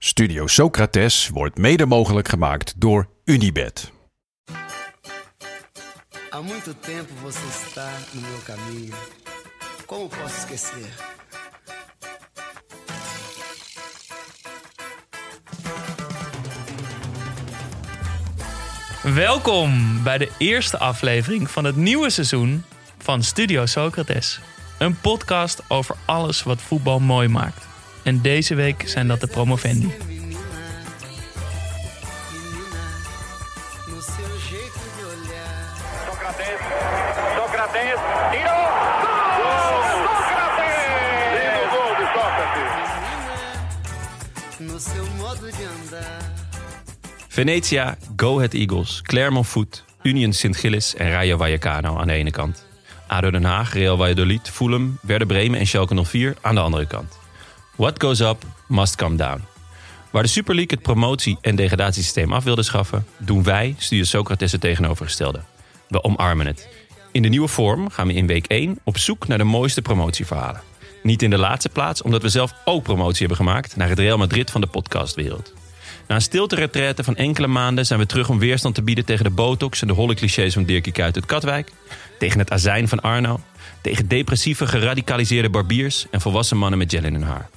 Studio Socrates wordt mede mogelijk gemaakt door Unibed. Há muito tempo você está no meu caminho. Como posso esquecer? Welkom bij de eerste aflevering van het nieuwe seizoen van Studio Socrates. Een podcast over alles wat voetbal mooi maakt. En deze week zijn dat de promovendi. Venetia, Go Ahead Eagles, Clermont Foot, Union Sint-Gillis en Rayo Vallecano aan de ene kant. ADO Den Haag, Real Valladolid, Fulham, Werder Bremen en Schalke 04 aan de andere kant. What goes up, must come down. Waar de Super League het promotie- en degradatiesysteem af wilde schaffen, doen wij, Studio Socrates, het tegenovergestelde. We omarmen het. In de nieuwe vorm gaan we in week 1 op zoek naar de mooiste promotieverhalen. Niet in de laatste plaats, omdat we zelf ook promotie hebben gemaakt naar het Real Madrid van de podcastwereld. Na een stilte van enkele maanden zijn we terug om weerstand te bieden tegen de botox en de holle clichés van Dirkie Kuyt uit Katwijk. Tegen het azijn van Arno. Tegen depressieve, geradicaliseerde barbiers en volwassen mannen met gel in hun haar.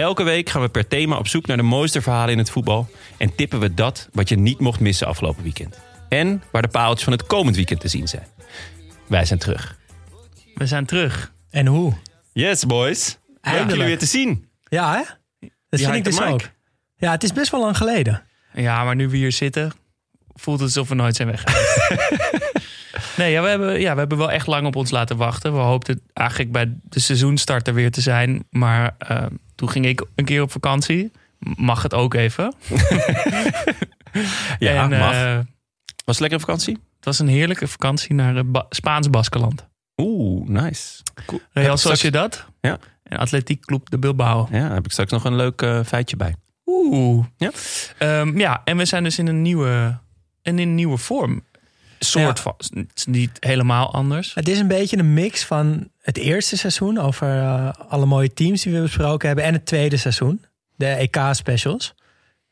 Elke week gaan we per thema op zoek naar de mooiste verhalen in het voetbal. En tippen we dat wat je niet mocht missen afgelopen weekend. En waar de paaltjes van het komend weekend te zien zijn. Wij zijn terug. We zijn terug. En hoe? Yes, boys. Leuk jullie weer te zien. Ja, hè? Dat vind ik dus mic. ook. Ja, het is best wel lang geleden. Ja, maar nu we hier zitten, voelt het alsof we nooit zijn weg. nee, ja, we, hebben, ja, we hebben wel echt lang op ons laten wachten. We hoopten eigenlijk bij de seizoenstart er weer te zijn. Maar eh, toen ging ik een keer op vakantie. Mag het ook even. Ja, en, mag. eh, Was het lekker vakantie? het was een heerlijke vakantie naar eh, Ba- Spaans Baskeland. Oeh, nice. Cool. Heb Real straks- Sociedad Ja. en Atletiek Club de Bilbao. Ja, daar heb ik straks nog een leuk eh, feitje bij. Oeh. Ja. Ehm, ja, en we zijn dus in een nieuwe, en in een nieuwe vorm. Soort Ja. van. Het is niet helemaal anders. Het is een beetje een mix van het eerste seizoen over eh, alle mooie teams die we besproken hebben. En het tweede seizoen, de EK-specials.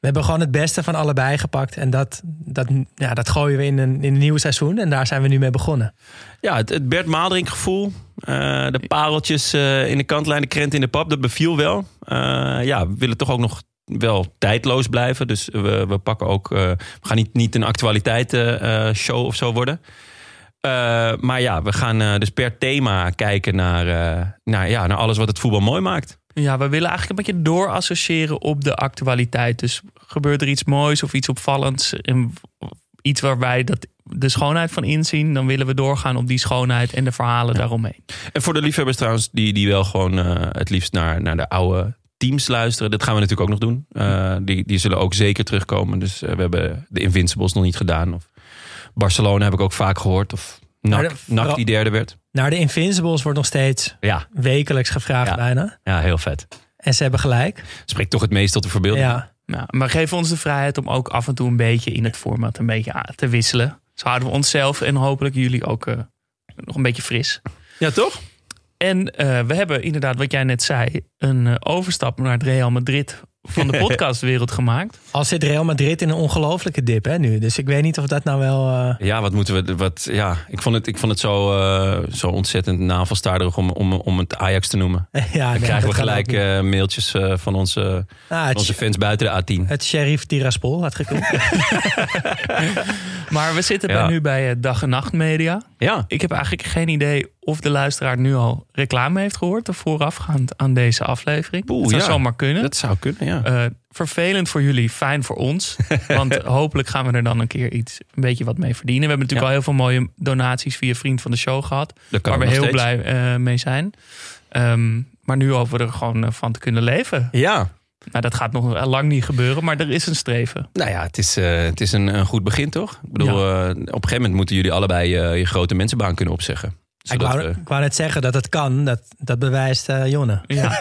We hebben gewoon het beste van allebei gepakt. En dat, dat, ja, dat gooien we in een, in een nieuw seizoen. En daar zijn we nu mee begonnen. Ja, het, het Bert Maalderink gevoel. eh, de pareltjes eh, in de kantlijn, de krent in de pap. Dat beviel wel. Eh, ja, we willen toch ook nog wel tijdloos blijven. Dus we, we pakken ook... eh, we gaan niet, niet een actualiteiten eh, show of zo worden. Eh, maar ja, we gaan eh, dus per thema kijken naar, naar, ja, naar alles wat het voetbal mooi maakt. Ja, we willen eigenlijk een beetje doorassociëren op de actualiteit. Dus gebeurt er iets moois of iets opvallends. En iets waar wij dat, de schoonheid van inzien. Dan willen we doorgaan op die schoonheid en de verhalen daaromheen. En voor de liefhebbers trouwens, die, die wel gewoon het liefst naar, naar de oude teams luisteren. Dat gaan we natuurlijk ook nog doen. Eh, die, die zullen ook zeker terugkomen. Dus eh, we hebben de Invincibles nog niet gedaan. Of Barcelona heb ik ook vaak gehoord. Of Maar NAC, de- NAC vooral- die derde werd. Nou, de Invincibles wordt nog steeds Ja, wekelijks gevraagd Ja. bijna. ja, heel vet. En ze hebben gelijk. Spreekt toch het meest tot de verbeelding. Ja. Nou, maar geef ons de vrijheid om ook af en toe een beetje in het format een beetje aan te wisselen. Zo houden we onszelf en hopelijk jullie ook eh, nog een beetje fris. Ja, toch? En eh, we hebben inderdaad, wat jij net zei, een eh, overstap naar het Real Madrid van de podcastwereld gemaakt. Al zit Real Madrid in een ongelofelijke dip hè, nu. Dus ik weet niet of dat nou wel... eh, Ja, wat moeten we. Wat, ja, ik vond het, ik vond het zo, eh, zo ontzettend navelstaarderig om, om, om het Ajax te noemen. ja, Dan nee, krijgen we gelijk eh, mailtjes eh, van onze, Ah, van onze fans buiten de A10. het Sheriff Tiraspol had gekund. Maar we zitten Ja. bij, nu bij Dag en Nacht Media. Ja, Ik heb eigenlijk geen idee of de luisteraar nu al reclame heeft gehoord... voorafgaand aan deze aflevering. Dat zou ja. zomaar kunnen. dat zou kunnen, ja. Eh, vervelend voor jullie, fijn voor ons. Want hopelijk gaan we er dan een keer iets, een beetje wat mee verdienen. We hebben natuurlijk Ja. al heel veel mooie donaties via Vriend van de Show gehad. Waar we heel steeds. blij eh, mee zijn. Ehm, maar nu hopen we er gewoon eh, van te kunnen leven. Ja, Nou, dat gaat nog lang niet gebeuren, maar er is een streven. nou ja, het is, het is een, een goed begin, toch? Ik bedoel, op een gegeven moment moeten jullie allebei je grote mensenbaan kunnen opzeggen. Ik, Zodat wou, we- ik wou net zeggen dat het kan. Dat, dat bewijst eh, Jonne. Ja.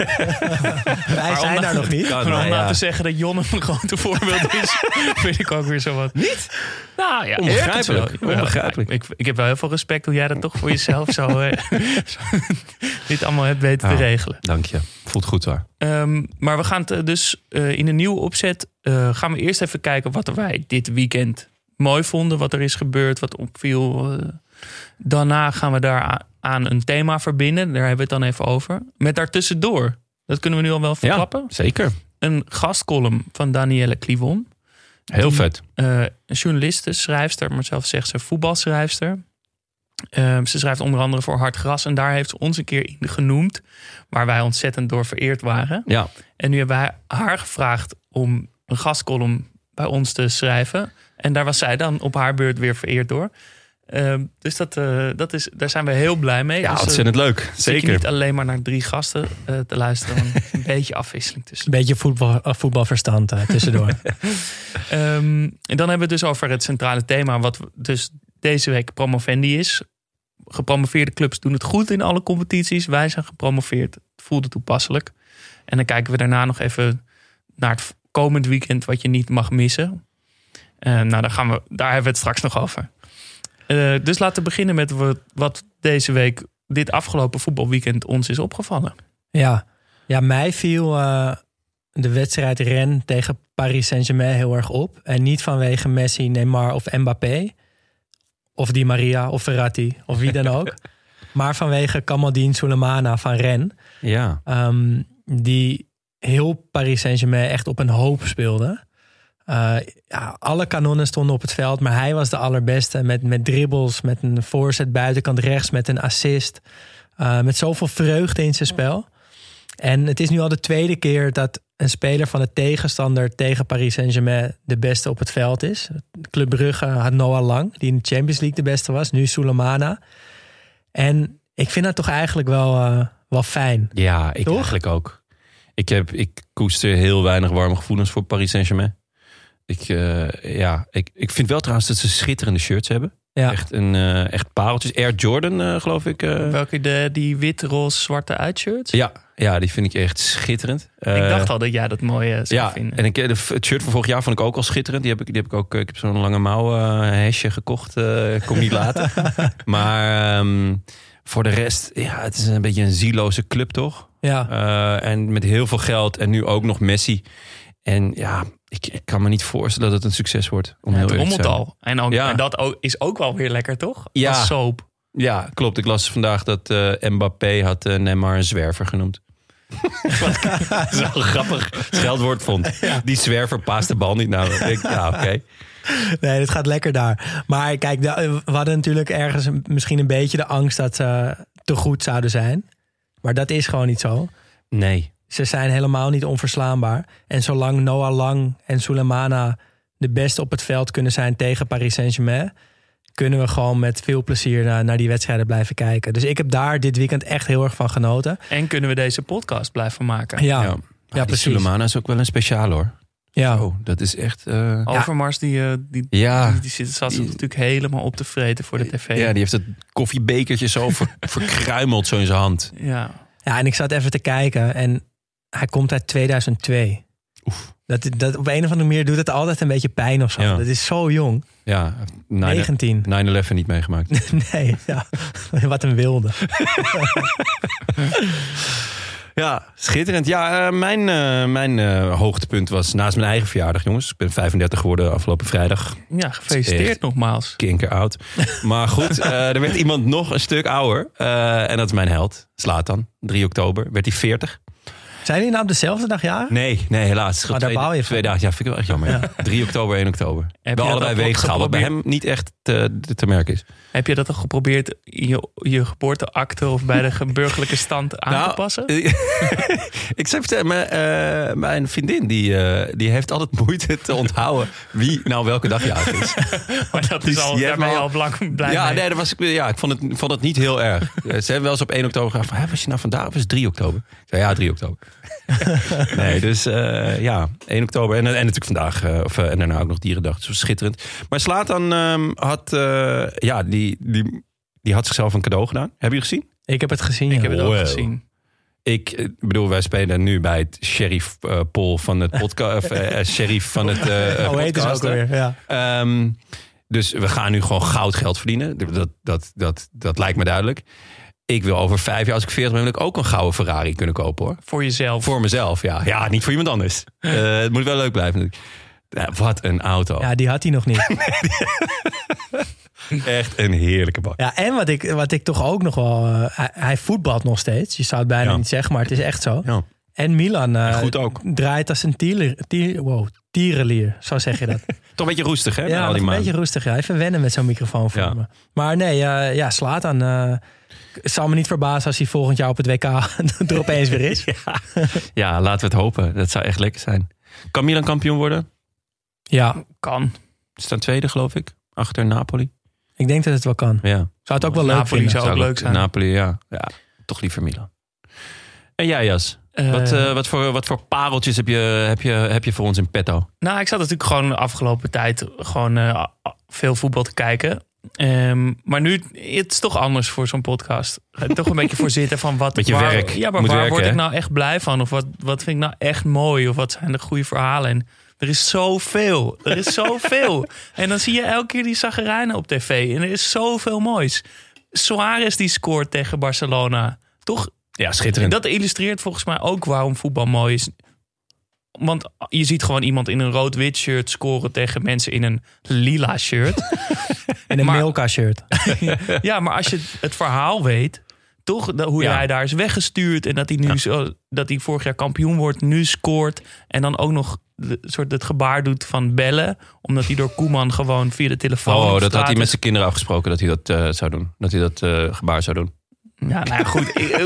Wij zijn nou- daar nog niet. Kan, Maar om nou ja. te zeggen dat Jonne een grote voorbeeld is, vind ik ook weer zo wat. Niet? Nou ja, Onbegrijpelijk. Onbegrijpelijk. Ik, ik heb wel heel veel respect hoe jij dat toch voor jezelf zo, eh, zo dit allemaal hebt weten te Ja. regelen. Dank je. Voelt goed hoor. Ehm, maar we gaan het eh, dus eh, in een nieuwe opzet. eh, gaan we eerst even kijken wat wij dit weekend mooi vonden. Wat er is gebeurd, wat opviel. Daarna gaan we daar aan een thema verbinden. Daar hebben we het dan even over. Met daartussendoor, dat kunnen we nu al wel verklappen. zeker. Een gastcolumn van Danielle Clivon. Heel Die- vet. eh, een journaliste, schrijfster, maar zelf zegt ze voetbalschrijfster. Ehm, ze schrijft onder andere voor Hard Gras. En daar heeft ze ons een keer in genoemd. Waar wij ontzettend door vereerd waren. Ja, En nu hebben wij haar gevraagd om een gastcolumn bij ons te schrijven. En daar was zij dan op haar beurt weer vereerd door. Ehm, dus dat, eh, dat is, daar zijn we heel blij mee. ja dus, ontzettend leuk. zit je Zeker. niet alleen maar naar drie gasten eh, te luisteren. een beetje afwisseling tussen. Een beetje voetbal, voetbalverstand tussendoor. Ehm, en dan hebben we het dus over het centrale thema, wat dus deze week promovendi is. Gepromoveerde clubs doen het goed in alle competities. Wij zijn gepromoveerd. Het voelde toepasselijk. En dan kijken we daarna nog even naar het komend weekend, wat je niet mag missen. Eh, nou, daar, gaan we, daar hebben we het straks nog over. Eh, dus laten we beginnen met wat, deze week, dit afgelopen voetbalweekend, ons is opgevallen. ja. ja, mij viel eh, de wedstrijd Ren tegen Paris Saint-Germain heel erg op. En niet vanwege Messi, Neymar of Mbappé. Of Di Maria of Verratti of wie dan ook. maar vanwege Kamaldeen Soulemana van Ren. Ja. Ehm, die heel Paris Saint-Germain echt op een hoop speelde. Eh, ja, alle kanonnen stonden op het veld, maar hij was de allerbeste. Met, met dribbles, met een voorzet buitenkant rechts, met een assist. Eh, met zoveel vreugde in zijn spel. En het is nu al de tweede keer dat een speler van de tegenstander tegen Paris Saint-Germain de beste op het veld is. Club Brugge had Noah Lang, die in de Champions League de beste was. Nu Soulemana. En ik vind dat toch eigenlijk wel, eh, wel fijn. Ja, ik Toch? eigenlijk ook. Ik, heb, ik koester heel weinig warme gevoelens voor Paris Saint-Germain. Ik, eh, ja, ik, ik vind wel trouwens dat ze schitterende shirts hebben. Ja. Echt, een, eh, echt pareltjes. Air Jordan, eh, geloof ik. eh. Welke de, die wit, roze, zwarte uitshirts? ja, ja, die vind ik echt schitterend. Ik dacht al dat jij dat mooi zou Ja, vinden. en ik, de, het shirt van vorig jaar vond ik ook al schitterend. Die heb ik, die heb ik ook. Ik heb zo'n lange mouw eh hesje gekocht. eh kom niet later. maar ehm, voor de rest, ja, het is een beetje een zieloze club, toch? Ja. Eh, en met heel veel geld en nu ook nog Messi. En ja, ik, ik kan me niet voorstellen dat het een succes wordt. Om Ja, heel het rommelt al. En, ook, Ja. en dat ook, is ook wel weer lekker, toch? Ja. Als soap. Ja, klopt. Ik las vandaag dat eh, Mbappé had eh, Neymar een zwerver genoemd. Wat ik zo grappig scheldwoord vond. Die zwerver paast de bal niet nou. Ik ja, oké. Nee, het gaat lekker daar. Maar kijk, de- we hadden natuurlijk ergens misschien een beetje de angst dat ze te goed zouden zijn. Maar dat is gewoon niet zo. Nee. Ze zijn helemaal niet onverslaanbaar. En zolang Noah Lang en Soulemana de beste op het veld kunnen zijn tegen Paris Saint-Germain, kunnen we gewoon met veel plezier naar, naar die wedstrijden blijven kijken. Dus ik heb daar dit weekend echt heel erg van genoten. En kunnen we deze podcast blijven maken? Ja, Ja, ja, die precies. Sulemana is ook wel een speciaal hoor. Ja. Oh, dat is echt... eh, Overmars, die, eh, die, Ja. die, die zit, zat zich natuurlijk helemaal op te vreten voor de tv. Ja, die heeft het koffiebekertje zo ver- verkruimeld zo in zijn hand. Ja. Ja, en ik zat even te kijken en hij komt uit 2002. Dat, dat, op een of andere manier doet het altijd een beetje pijn of zo. Ja. Dat is zo jong. Ja, 19. 9-11 niet meegemaakt. Nee, ja. wat een wilde. Ja, schitterend. Ja, eh, mijn, eh, mijn eh, hoogtepunt was naast mijn eigen verjaardag, jongens. Ik ben 35 geworden afgelopen vrijdag. ja, gefeliciteerd Echt. nogmaals. Kinker oud. Maar goed, eh, er werd iemand nog een stuk ouder. Eh, en dat is mijn held, Slatan. 3 oktober werd hij 40. Zijn jullie nou op dezelfde dag? Nee, nee, helaas. Scheelt Oh, daar baal je twee dagen. Ja, vind ik wel echt jammer. 3 oktober, 1 oktober. je Wel allebei ook weegschaal, wat bij hem niet echt te, te merken is. Heb je dat al geprobeerd in je, je geboorteakte of bij de ge- burgerlijke stand aan te Nou, passen? eh, ik zou vertellen, mijn, eh, mijn vriendin die, eh, die heeft altijd moeite te onthouden wie nou welke dag jaar is. maar dat dus is al, je al- al lang blij ja, mee. nee, dat was, ik- ja, ik vond het, vond het niet heel erg. Eh, Ze hebben wel eens op 1 oktober gevraagd van, "Hè, was je nou vandaag of is het 3 oktober? Ik zei, ja, 3 oktober. nee, dus eh, ja, 1 oktober. En, en natuurlijk vandaag, eh, of, eh, en daarna ook nog Dierendag. Dus dat was schitterend. Maar Slatan ehm had, ja, die, die, die had zichzelf een cadeau gedaan. Heb je gezien? Ik heb het gezien. Ik ja. heb het ook Wow. gezien. Ik bedoel, wij spelen nu bij het sheriff Paul van het podcast, of sheriff van het eh Oh, heet ook hè? alweer. Ja. Ehm, dus we gaan nu gewoon goud geld verdienen. Dat, dat, dat, dat lijkt me duidelijk. Ik wil over vijf jaar, als ik 40 ben, wil ik ook een gouden Ferrari kunnen kopen hoor. Voor jezelf. Voor mezelf, ja. Ja, niet voor iemand anders. Eh, het moet wel leuk blijven. natuurlijk. Ja, wat een auto. Ja, die had hij nog niet. Echt een heerlijke bak. Ja, en wat ik, wat ik toch ook nog wel... eh, hij, hij voetbalt nog steeds. Je zou het bijna Ja. niet zeggen, maar het is echt zo. Ja. En Milan eh, Goed ook. draait als een tieler, tier, wow, tierenlier. Zo zeg je dat. Toch een beetje roestig, hè? ja, al die een beetje rustig. Ja. Even wennen met zo'n microfoon voor me. Maar nee, ja, slaat aan. Het zal me niet verbazen als hij volgend jaar op het WK er opeens weer is. Ja, laten we het hopen. Dat zou echt lekker zijn. Kan Milan kampioen worden? Ja, Kan. Ze staan tweede, geloof ik. Achter Napoli. ik denk dat het wel kan. Ja. Zou het ook wel leuk Napoli vinden. zou ook Zou leuk zijn. Napoli, ja. ja. Toch liever Milan. En jij, Jas? Eh, Wat, eh, wat, voor, wat voor pareltjes heb je, heb, je, heb je voor ons in petto? Nou, ik zat natuurlijk gewoon de afgelopen tijd gewoon eh, veel voetbal te kijken. Ehm, maar nu, het is toch anders voor zo'n podcast. Ga je toch een beetje voor zitten van wat... Beetje waar, werk. Ja, maar Moet waar werken, word ik nou echt blij van? Of wat, wat vind ik nou echt mooi? Of wat zijn de goede verhalen? En er is zoveel. Er is zoveel. en dan zie je elke keer die zaggerijnen op tv. En er is zoveel moois. Suarez die scoort tegen Barcelona. Toch Ja, schitterend. dat illustreert volgens mij ook waarom voetbal mooi is. Want je ziet gewoon iemand in een rood-wit shirt scoren tegen mensen in een lila shirt. En een Maar- Milka shirt. ja, maar als je het verhaal weet, toch dat- hoe Ja. hij daar is weggestuurd en dat hij nu zo, dat hij vorig jaar kampioen wordt, nu scoort en dan ook nog de, soort het gebaar doet van bellen, omdat hij door Koeman gewoon via de telefoon. Oh, dat had hij met zijn kinderen afgesproken dat hij dat eh, zou doen. Dat hij dat eh, gebaar zou doen. Ja, nou goed. Eh,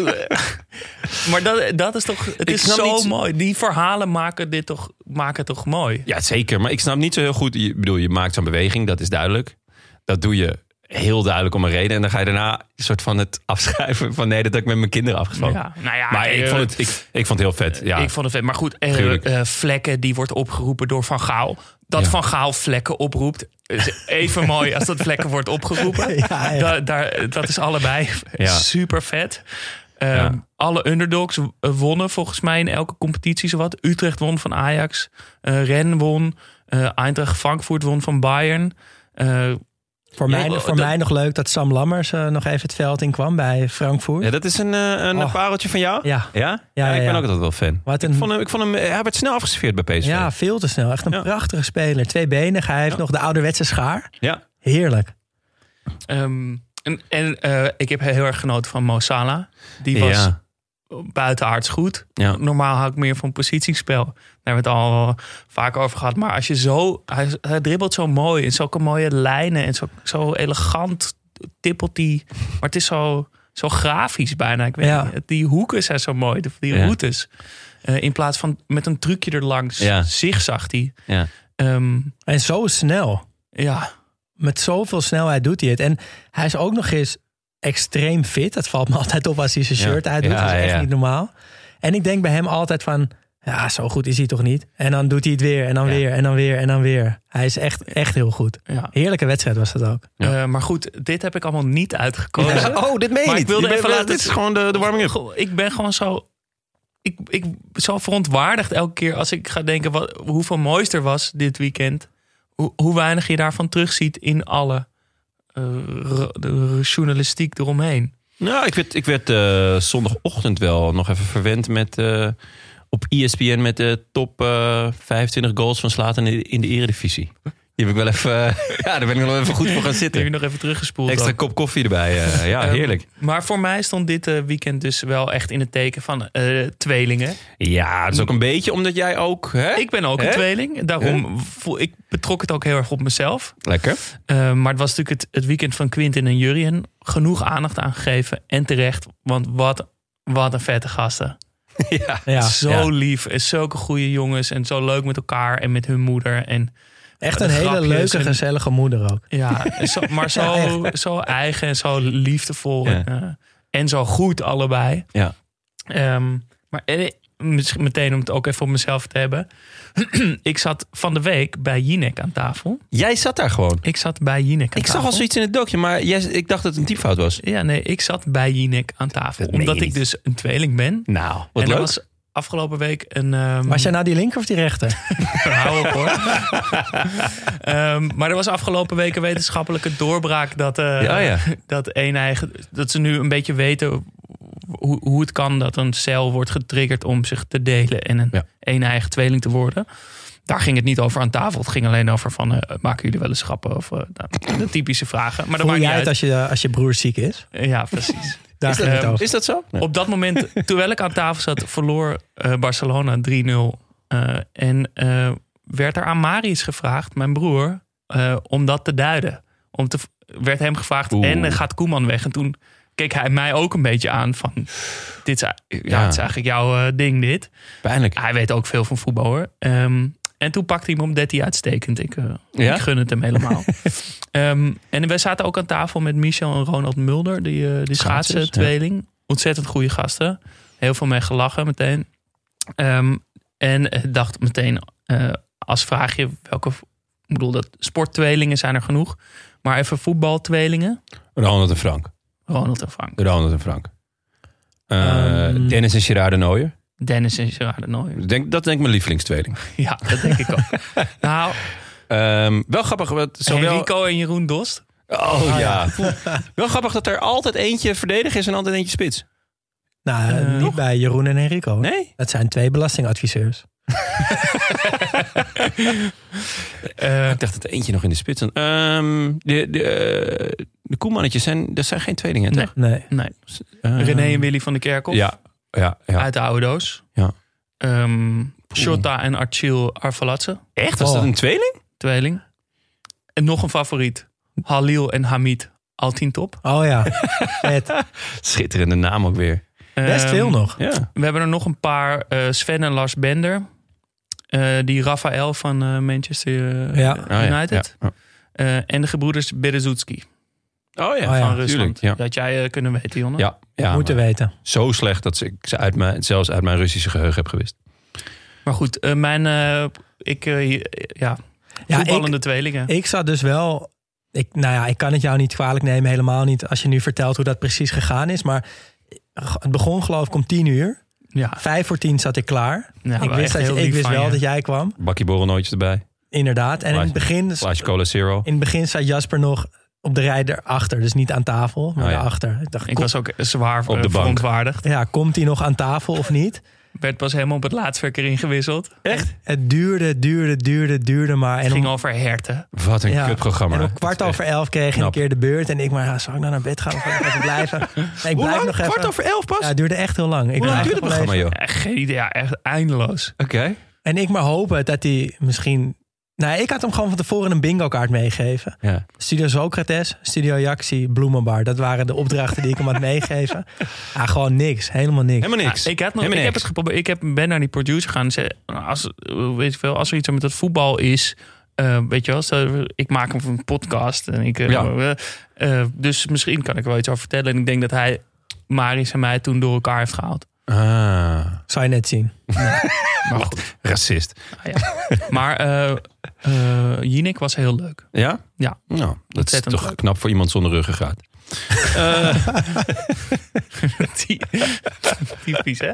maar dat, dat is toch. Het Ik is zo niet- mooi. Die verhalen maken dit toch, maken toch mooi. Ja, zeker. Maar ik snap niet zo heel goed. Je, bedoel, je maakt zo'n beweging, dat is duidelijk. Dat doe je heel duidelijk om een reden. En dan ga je daarna een soort van het afschrijven van nee, dat heb ik met mijn kinderen afgesproken. Ja, nou ja, Maar ik eh, vond, het, ik, ik vond het heel vet. Ja. Ik vond het vet. Maar goed, eh, Vlekken die wordt opgeroepen door Van Gaal. Dat Ja. Van Gaal Vlekken oproept. is even mooi als dat Vlekken wordt opgeroepen. Ja, ja. Da- daar, dat is allebei super vet. Ehm. Alle underdogs w- wonnen volgens mij in elke competitie zowat. Utrecht won van Ajax. eh Ren won. eh Eintracht Frankfurt won van Bayern. Eh, Voor, Ja, mij, dat- voor mij nog leuk dat Sam Lammers eh, nog even het veld in kwam bij Frankfurt. Ja, dat is een, eh, een Oh. pareltje van jou? Ja. Ja? Ja, ik ja, ben ook altijd wel fan. Wat Ik vond hem, ik vond hem, hij werd snel afgeserveerd bij PSV. ja, veel te snel. Echt een Ja. prachtige speler. Twee benen. Hij heeft nog de ouderwetse schaar. Ja. Heerlijk. ehm, en en eh, ik heb heel erg genoten van Mo Salah. Die was Ja. Buitenaards goed. Ja. Normaal hou ik meer van positiespel. Daar hebben we het al vaak over gehad. Maar als je zo... Hij, hij dribbelt zo mooi. En zulke mooie lijnen. En zo, zo elegant tippelt hij. Maar het is zo, zo grafisch bijna. Ik weet Ja. niet. Die hoeken zijn zo mooi. Die, Ja. routes. Eh, in plaats van met een trucje erlangs. Ja. Zigzag die. Ja. Ehm, En zo snel. ja. Met zoveel snelheid doet hij het. En hij is ook nog eens extreem fit. Dat valt me altijd op als hij zijn Ja. shirt uitdoet. Ja, dat is echt ja. niet normaal. En ik denk bij hem altijd van... Ja, zo goed is hij toch niet? En dan doet hij het weer en dan Ja. weer en dan weer en dan weer. Hij is echt, echt heel goed. ja. Heerlijke wedstrijd was dat ook. Ja. Eh, maar goed, dit heb ik allemaal niet uitgekozen. Oh, dit meen je Maar ik wilde Je even laten- Dit is gewoon de, de warming-up. Ik ben gewoon zo. Ik, ik zo verontwaardigd elke keer als ik ga denken wat, hoeveel moois er was dit weekend. Hoe, hoe weinig je daarvan terugziet in alle de journalistiek eromheen. Nou, ik werd, ik werd eh, zondagochtend wel nog even verwend met eh, op ESPN met de top eh 25 goals van Slaten in de eredivisie. Die heb ik wel even, eh, ja, daar ben ik nog even goed voor gaan Die heb je zitten. nog even teruggespoeld. Extra ook. kop koffie erbij. eh, ja, Ehm, heerlijk. maar voor mij stond dit eh, weekend dus wel echt in het teken van eh, tweelingen. Ja, het is ook een beetje omdat jij ook... Hè? Ik ben ook een tweeling. Daarom voel ik betrok het ook heel erg op mezelf. Lekker. Uh, maar het was natuurlijk het, het weekend van Quintin en Jurien. Genoeg aandacht aan gegeven. En terecht. Want wat, wat een vette gasten. ja. Ja, zo ja. lief. En zulke goede jongens. En zo leuk met elkaar. En met hun moeder. En echt een hele leuke, en- gezellige moeder ook. ja, zo, maar zo, Ja, zo eigen en zo liefdevol. Ja. En, eh, en zo goed allebei. Ja. Ehm, maar misschien meteen om het ook even op mezelf te hebben. ik zat van de week bij Jinek aan tafel. Jij zat daar gewoon. Ik zat bij Jinek aan Ik tafel. zag al zoiets in het dookje, maar jij, ik dacht dat het een typfout was. Ja, nee, ik zat bij Jinek aan tafel. Dat omdat ik dus een tweeling ben. Nou, wat en leuk. dat was afgelopen week een... ehm, Was jij nou die linker of die rechter? Hou op hoor. Ehm, maar er was afgelopen week een wetenschappelijke doorbraak dat, eh, Ja, ja. dat, een eigen, dat ze nu een beetje weten hoe, hoe het kan dat een cel wordt getriggerd om zich te delen en een Ja. een eigen tweeling te worden. Daar ging het niet over aan tafel. Het ging alleen over van, eh, maken jullie wel eens grappen? Of eh, nou, de typische vragen. Maar dat maakt niet het uit. als je, als je broer ziek is? Ja, precies. Daar Is dat- over. Is dat zo? Nee. Op dat moment, terwijl ik aan tafel zat, verloor eh, Barcelona 3-0. Eh, en eh, werd er aan Marius gevraagd, mijn broer, om dat te duiden. Om te, werd hem gevraagd, Oeh. en gaat Koeman weg? En toen keek hij mij ook een beetje aan van, dit is, ja, Ja. het is eigenlijk jouw ding dit. Pijnlijk. Hij weet ook veel van voetbal hoor. Ehm, en toen pakte hij me op deed hij uitstekend. Ik, eh, Ja? ik gun het hem helemaal. Ehm, en wij zaten ook aan tafel met Michel en Ronald Mulder, die, eh die schaatsen tweeling. Ontzettend goede gasten. Heel veel mee gelachen meteen. Ehm, en ik dacht meteen eh, als vraagje welke... Ik bedoel, dat sporttweelingen zijn er genoeg. Maar even voetbaltweelingen. Ronald en Frank. Ronald en Frank. Ronald en Frank. Eh, Ehm. Dennis en Gerard de Nooijer. Dennis en Gerard de Nooijer. Denk, dat denk ik mijn lievelingstweeling. Ja, dat denk ik ook. nou, Ehm, wel grappig. wat- Zowel... Enrico en Jeroen Dost. Oh ja. wel grappig dat er altijd eentje verdediger is en altijd eentje spits. Nou, Eh, niet bij Jeroen en Enrico. Nee? Dat zijn twee belastingadviseurs. Eh, Ik dacht dat er eentje nog in de spits. Ehm, de, de, eh, de koemannetjes zijn, dat zijn geen tweelingen, Nee. toch? Nee. nee. Eh, René en Willy van der Kerkhof. Ja, ja, ja. Uit de oude doos. Ja. Ehm Shota en Archil Arvalatse. Echt? Was dat Oh. een tweeling? Tweeling. En nog een favoriet. Halil en Hamid. Altien top. Oh ja, vet. Schitterende naam ook weer. Best Ehm, veel nog. Ja. We hebben er nog een paar. eh, Sven en Lars Bender. Eh, die Rafael van eh, Manchester Ja. Oh, ja, United. ja. Eh, en de gebroeders Berezutski Oh ja, Oh ja, van tuurlijk. Ja. Dat jij eh, kunnen weten, Jonne. Ja, ja Moeten maar weten. Zo slecht dat ze- ik ze uit mijn, zelfs uit mijn Russische geheugen heb gewist. Maar goed, eh, mijn... eh, ik, eh, hier- ja, Ja, voetballende tweelingen. Ik zat dus wel. Ik, nou ja, ik kan het jou niet kwalijk nemen, helemaal niet. Als je nu vertelt hoe dat precies gegaan is. Maar het begon geloof ik om tien uur. ja, Vijf voor tien zat ik klaar. ja, ik wel wist, echt dat je, ik lief wist van wel je. dat jij kwam. Bakje borrelnootjes erbij. Inderdaad. En in het begin, Glaasje cola zero. in het begin zat Jasper nog op de rij erachter. Dus niet aan tafel, maar Oh ja. daarachter. Ik dacht, Ik kom- was ook zwaar Op de eh, bank. verontwaardigd. ja, komt hij nog aan tafel of niet? Werd pas helemaal op het laatst weer erin gewisseld. Echt? Het duurde, duurde, duurde, duurde maar. En Het ging om, over herten. Wat een ja, kutprogramma. en om kwart over elf kreeg ik een keer de beurt. En ik maar, ja, zal ik nou naar bed gaan of even blijven? Nee, ik Hoe blijf lang? nog even. Kwart over elf pas? Ja, het duurde echt heel lang. Ik Hoe lang blijf duurt het programma, joh? Ja, geen idee, ja, echt eindeloos. Oké. En ik maar hopen dat hij misschien... Nou, ik had hem gewoon van tevoren een bingo kaart meegegeven. Ja. Studio Socrates, Studio Jaxi, Bloemenbar. Dat waren de opdrachten die ik hem had meegegeven. Ja, gewoon niks. Helemaal niks. Helemaal niks. Ja, ik, heb nog, ik heb het geprobeerd. Ik heb, ben naar die producer gegaan en zei: als, weet je veel, als er iets met het voetbal is. eh, weet je wel, stel, ik maak hem voor een podcast. En ik, eh, Ja. eh, dus misschien kan ik er wel iets over vertellen. En ik denk dat hij Marius en mij toen door elkaar heeft gehaald. Ah, Zou je net zien. Maar goed. racist. Ah, ja. Maar eh eh, Jinek was heel leuk. Ja? Ja. Nou, dat is Ontzettend toch leuk. knap voor iemand zonder ruggengraat. Eh, Die- Typisch, hè?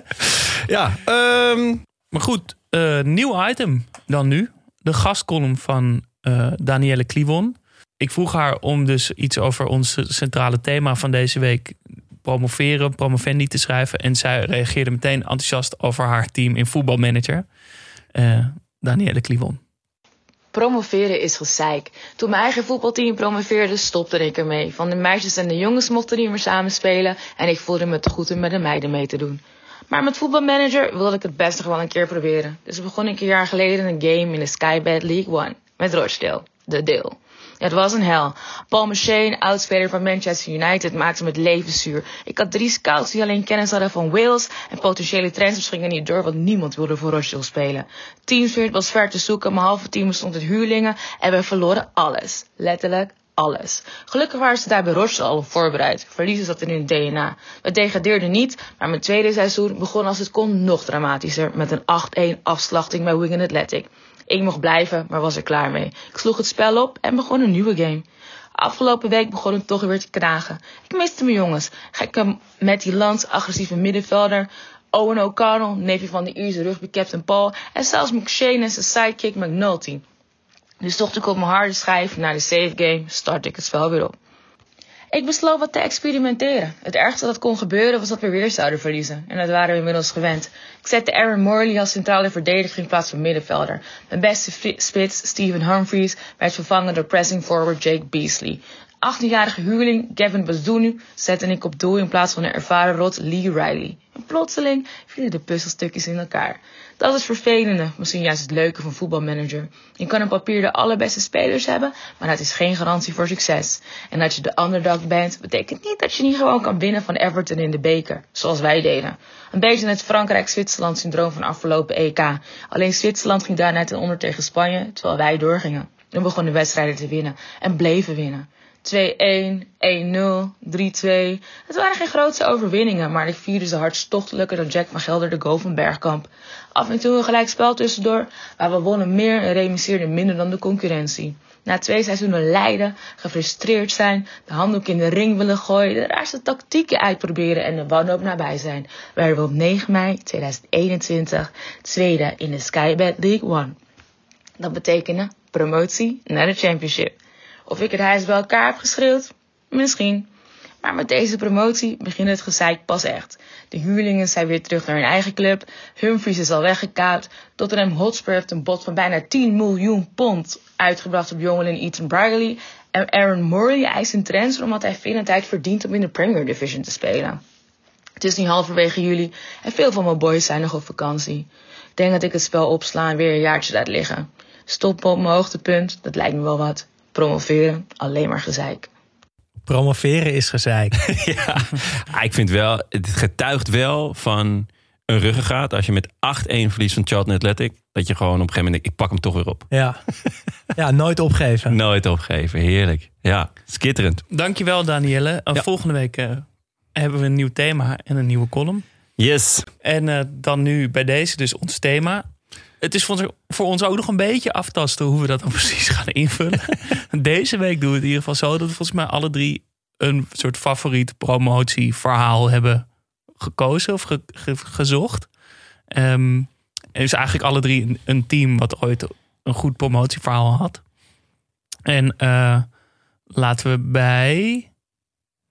ja, ehm, Maar goed, eh, nieuw item dan nu. De gastcolumn van eh Danielle Kliwon. Ik vroeg haar om dus iets over ons centrale thema van deze week... promoveren, promovendi te schrijven. En zij reageerde meteen enthousiast over haar team in voetbalmanager. Eh Danielle Kliwon. Promoveren is gezeik. Toen mijn eigen voetbalteam promoveerde, stopte ik ermee. Van de meisjes en de jongens mochten niet meer samen spelen en ik voelde me te goed om met de meiden mee te doen. Maar met voetbalmanager wilde ik het best nog wel een keer proberen. Dus begon ik een jaar geleden een game in de Skybed League One met Rochdale, de deel. Het was een hel. Paul Machine, oudspeler van Manchester United, maakte me het leven zuur. Ik had drie scouts die alleen kennis hadden van Wales en potentiële transfers gingen niet door, want niemand wilde voor Rochdale spelen. Teamsfeer was ver te zoeken, mijn halve team bestond uit huurlingen en we verloren alles. Letterlijk alles. Gelukkig waren ze daar bij Rochdale al voorbereid. Verliezen zat in hun DNA. We degradeerden niet, maar mijn tweede seizoen begon als het kon nog dramatischer met een 8-1 afslachting bij Wigan Athletic. Ik mocht blijven, maar was er klaar mee. Ik sloeg het spel op en begon een nieuwe game. Afgelopen week begon het toch weer te knagen. Ik miste mijn jongens. Gekke met die lans agressieve middenvelder. Owen O'Connell, neefje van de Ierse rugby captain Paul en zelfs McShane en zijn sidekick McNulty. Dus zocht ik op mijn harde schijf naar de save game, start ik het spel weer op. Ik besloot wat te experimenteren. Het ergste dat kon gebeuren was dat we weer zouden verliezen. En dat waren we inmiddels gewend. Ik zette Aaron Morley als centrale verdediger in plaats van middenvelder. Mijn beste spits, Stephen Humphries, werd vervangen door pressing forward Jake Beasley. 18-jarige huurling Gavin Bazunu zette ik op doel in plaats van de ervaren rot Lee Riley. En plotseling vielen de puzzelstukjes in elkaar. Dat is vervelende, misschien juist het leuke van voetbalmanager. Je kan op papier de allerbeste spelers hebben, maar dat is geen garantie voor succes. En dat je de underdog bent, betekent niet dat je niet gewoon kan winnen van Everton in de beker, zoals wij deden. Een beetje het Frankrijk-Zwitserland syndroom van afgelopen EK. Alleen Zwitserland ging daarna ten onder tegen Spanje, terwijl wij doorgingen. En begonnen wedstrijden te winnen en bleven winnen. 2-1, 1-0, 3-2. Het waren geen grootste overwinningen, maar ik vierde ze hartstochtelijker dan Jack van Gelder de goal van Bergkamp. Af en toe een gelijk spel tussendoor, maar we wonnen meer en remisseerden minder dan de concurrentie. Na twee seizoenen lijden, gefrustreerd zijn, de handdoek in de ring willen gooien, de raarste tactieken uitproberen en de wanhoop nabij zijn, werden we op 9 mei 2021 tweede in de Skybed League One. Dat betekende promotie naar de championship. Of ik het huis bij elkaar heb geschreeuwd? Misschien. Maar met deze promotie begint het gezeik pas echt. De huurlingen zijn weer terug naar hun eigen club. Humphries is al weggekaapt. Tottenham Hotspur heeft een bod van bijna 10 miljoen pond uitgebracht op jongeling Ethan Bradley. En Aaron Morley eist een transfer omdat hij hij het verdient om in de Premier Division te spelen. Het is nu halverwege juli en veel van mijn boys zijn nog op vakantie. Ik denk dat ik het spel opsla en weer een jaartje laat liggen. Stoppen op mijn hoogtepunt, dat lijkt me wel wat. Promoveren, alleen maar gezeik. Promoveren is gezeik. ja, Ah, ik vind wel, het getuigt wel van een ruggengraat. Als je met 8-1 verliest van Charlton Athletic, dat je gewoon op een gegeven moment denkt, ik pak hem toch weer op. Ja, ja nooit opgeven. Nooit opgeven, heerlijk. Ja, skitterend. Dankjewel Danielle. Uh, Ja. Volgende week eh, hebben we een nieuw thema en een nieuwe column. Yes. En eh, dan nu bij deze dus ons thema. Het is voor ons, voor ons ook nog een beetje aftasten hoe we dat dan precies gaan invullen. Deze week doen we het in ieder geval zo dat we volgens mij alle drie een soort favoriet promotieverhaal hebben gekozen of ge- ge- gezocht. Ehm, en dus eigenlijk alle drie een, een team wat ooit een goed promotieverhaal had. En eh, laten we bij.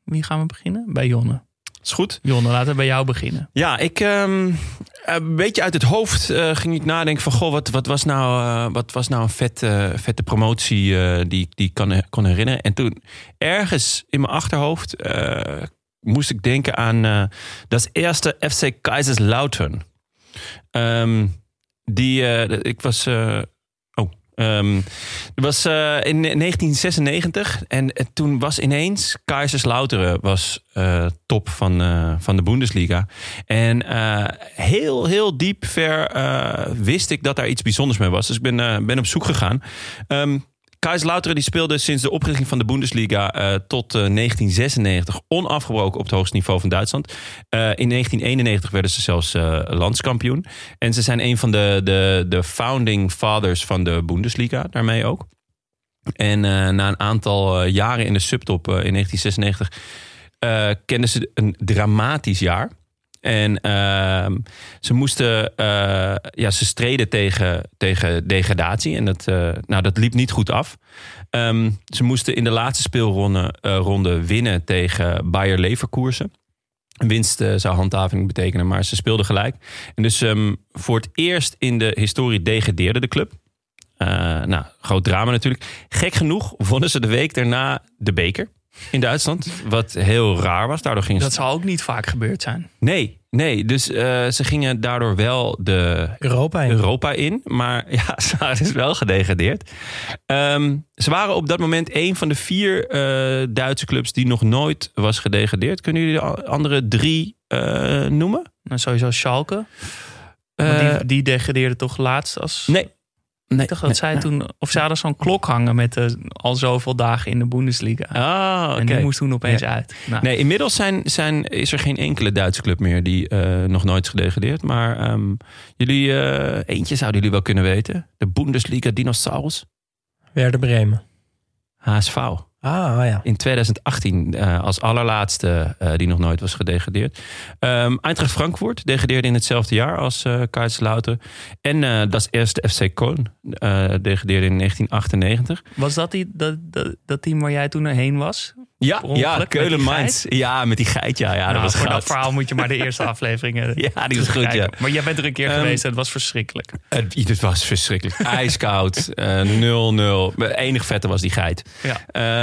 Wie gaan we beginnen? Bij Jonne. Is goed. Jonne, laten we bij jou beginnen. Ja, ik ehm, een beetje uit het hoofd eh, ging ik nadenken van... Goh, wat, wat, was, nou, eh, wat was nou een vet, eh, vette promotie eh, die, die ik kan, kon herinneren. En toen ergens in mijn achterhoofd eh, moest ik denken aan... eh dat eerste FC Kaiserslautern. Ehm, die, eh, ik was... eh, het was eh, in 1996 en eh, toen was ineens Kaiserslautern was eh, top van, van de Bundesliga. En heel, heel diep ver wist ik dat daar iets bijzonders mee was. Dus ik ben, ben op zoek gegaan. Ehm Kaiserslautern die speelde sinds de oprichting van de Bundesliga eh, tot eh, 1996 onafgebroken op het hoogste niveau van Duitsland. Eh, in 1991 werden ze zelfs eh, landskampioen. En ze zijn een van de, de, de founding fathers van de Bundesliga, daarmee ook. En eh, na een aantal eh, jaren in de subtop eh, in 1996 eh, kenden ze een dramatisch jaar. En ehm, ze moesten, eh, ja, ze streden tegen, tegen degradatie. En dat, eh, nou, dat liep niet goed af. Ehm, ze moesten in de laatste speelronde eh, ronde winnen tegen Bayer Leverkusen. Winst zou handhaving betekenen, maar ze speelden gelijk. En dus ehm, voor het eerst in de historie degradeerde de club. Nou, groot drama natuurlijk. Gek genoeg wonnen ze de week daarna de beker in Duitsland. Wat heel raar was. Daardoor gingen ze... Dat zal ook niet vaak gebeurd zijn. Nee, nee. Dus eh, ze gingen daardoor wel de Europa in. Europa in. Maar ja, ze dus wel gedegradeerd. Ehm, ze waren op dat moment een van de vier eh, Duitse clubs die nog nooit was gedegradeerd. Kunnen jullie de andere drie eh, noemen? Nou, sowieso Schalke. Die, die degradeerde toch laatst als... nee. Nee, Ik dacht dat nee, zij nee. toen... Of ze hadden zo'n klok hangen met eh, al zoveel dagen in de Bundesliga. Ah, oké. En die moest toen opeens Ja. uit. Nou, Nee, inmiddels zijn, zijn, is er geen enkele Duitse club meer die eh, nog nooit is gedegradeerd. Maar ehm, jullie, eh, eentje zouden jullie wel kunnen weten. De Bundesliga Dinosaurus. Werder Bremen. HSV. Ah, oh ja. In 2018 eh, als allerlaatste eh, die nog nooit was gedegradeerd. Ehm Eintracht Frankfurt degradeerde in hetzelfde jaar als eh Kaiserslautern. En eh dat eerste FC Köln degradeerde in 1998. Was dat, die, dat, dat, dat team waar jij toen heen was? Ja, ja met Keulen die Mainz. Ja, met die geit. Ja, ja dat Nou, was voor goud. dat verhaal moet je maar de eerste afleveringen Ja, die was goed, ja. Maar jij bent er een keer Ehm, geweest en het was verschrikkelijk. Het, het was verschrikkelijk. Ijskoud. eh, 0-0. Enig vette was die geit. Ja.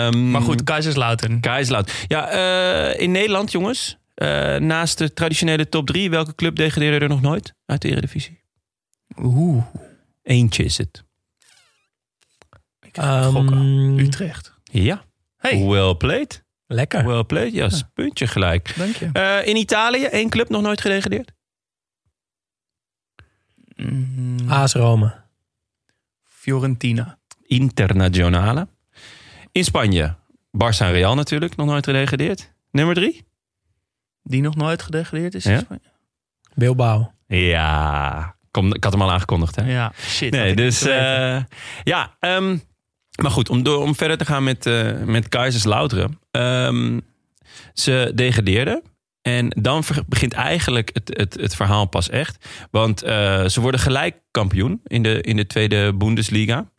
Ehm, Maar goed, Kaiserslautern. Kaiserslautern. Ja, eh, in Nederland, jongens. eh, naast de traditionele top 3, welke club degradeerde er nog nooit uit de Eredivisie? Oeh. Eentje is het. Ehm, Utrecht. Ja. Hey, Well played. Lekker. Well played. Ja, is puntje gelijk. dank je. Eh, in Italië, één club nog nooit gedegradeerd? Mm, AS Rome. Fiorentina. Internationale. In Spanje, Barça en Real natuurlijk, nog nooit gedegradeerd. Nummer drie? Die nog nooit gedegradeerd is. Ja? Bilbao. Ja, kom, ik had hem al aangekondigd. Hè? Ja, shit. Nee, dus eh, ja. ehm, maar goed, om, door, om verder te gaan met, eh met Kaiserslauteren. Ehm ze degradeerden. En dan begint eigenlijk het, het, het verhaal pas echt. Want eh, ze worden gelijk kampioen in de, in de tweede Bundesliga.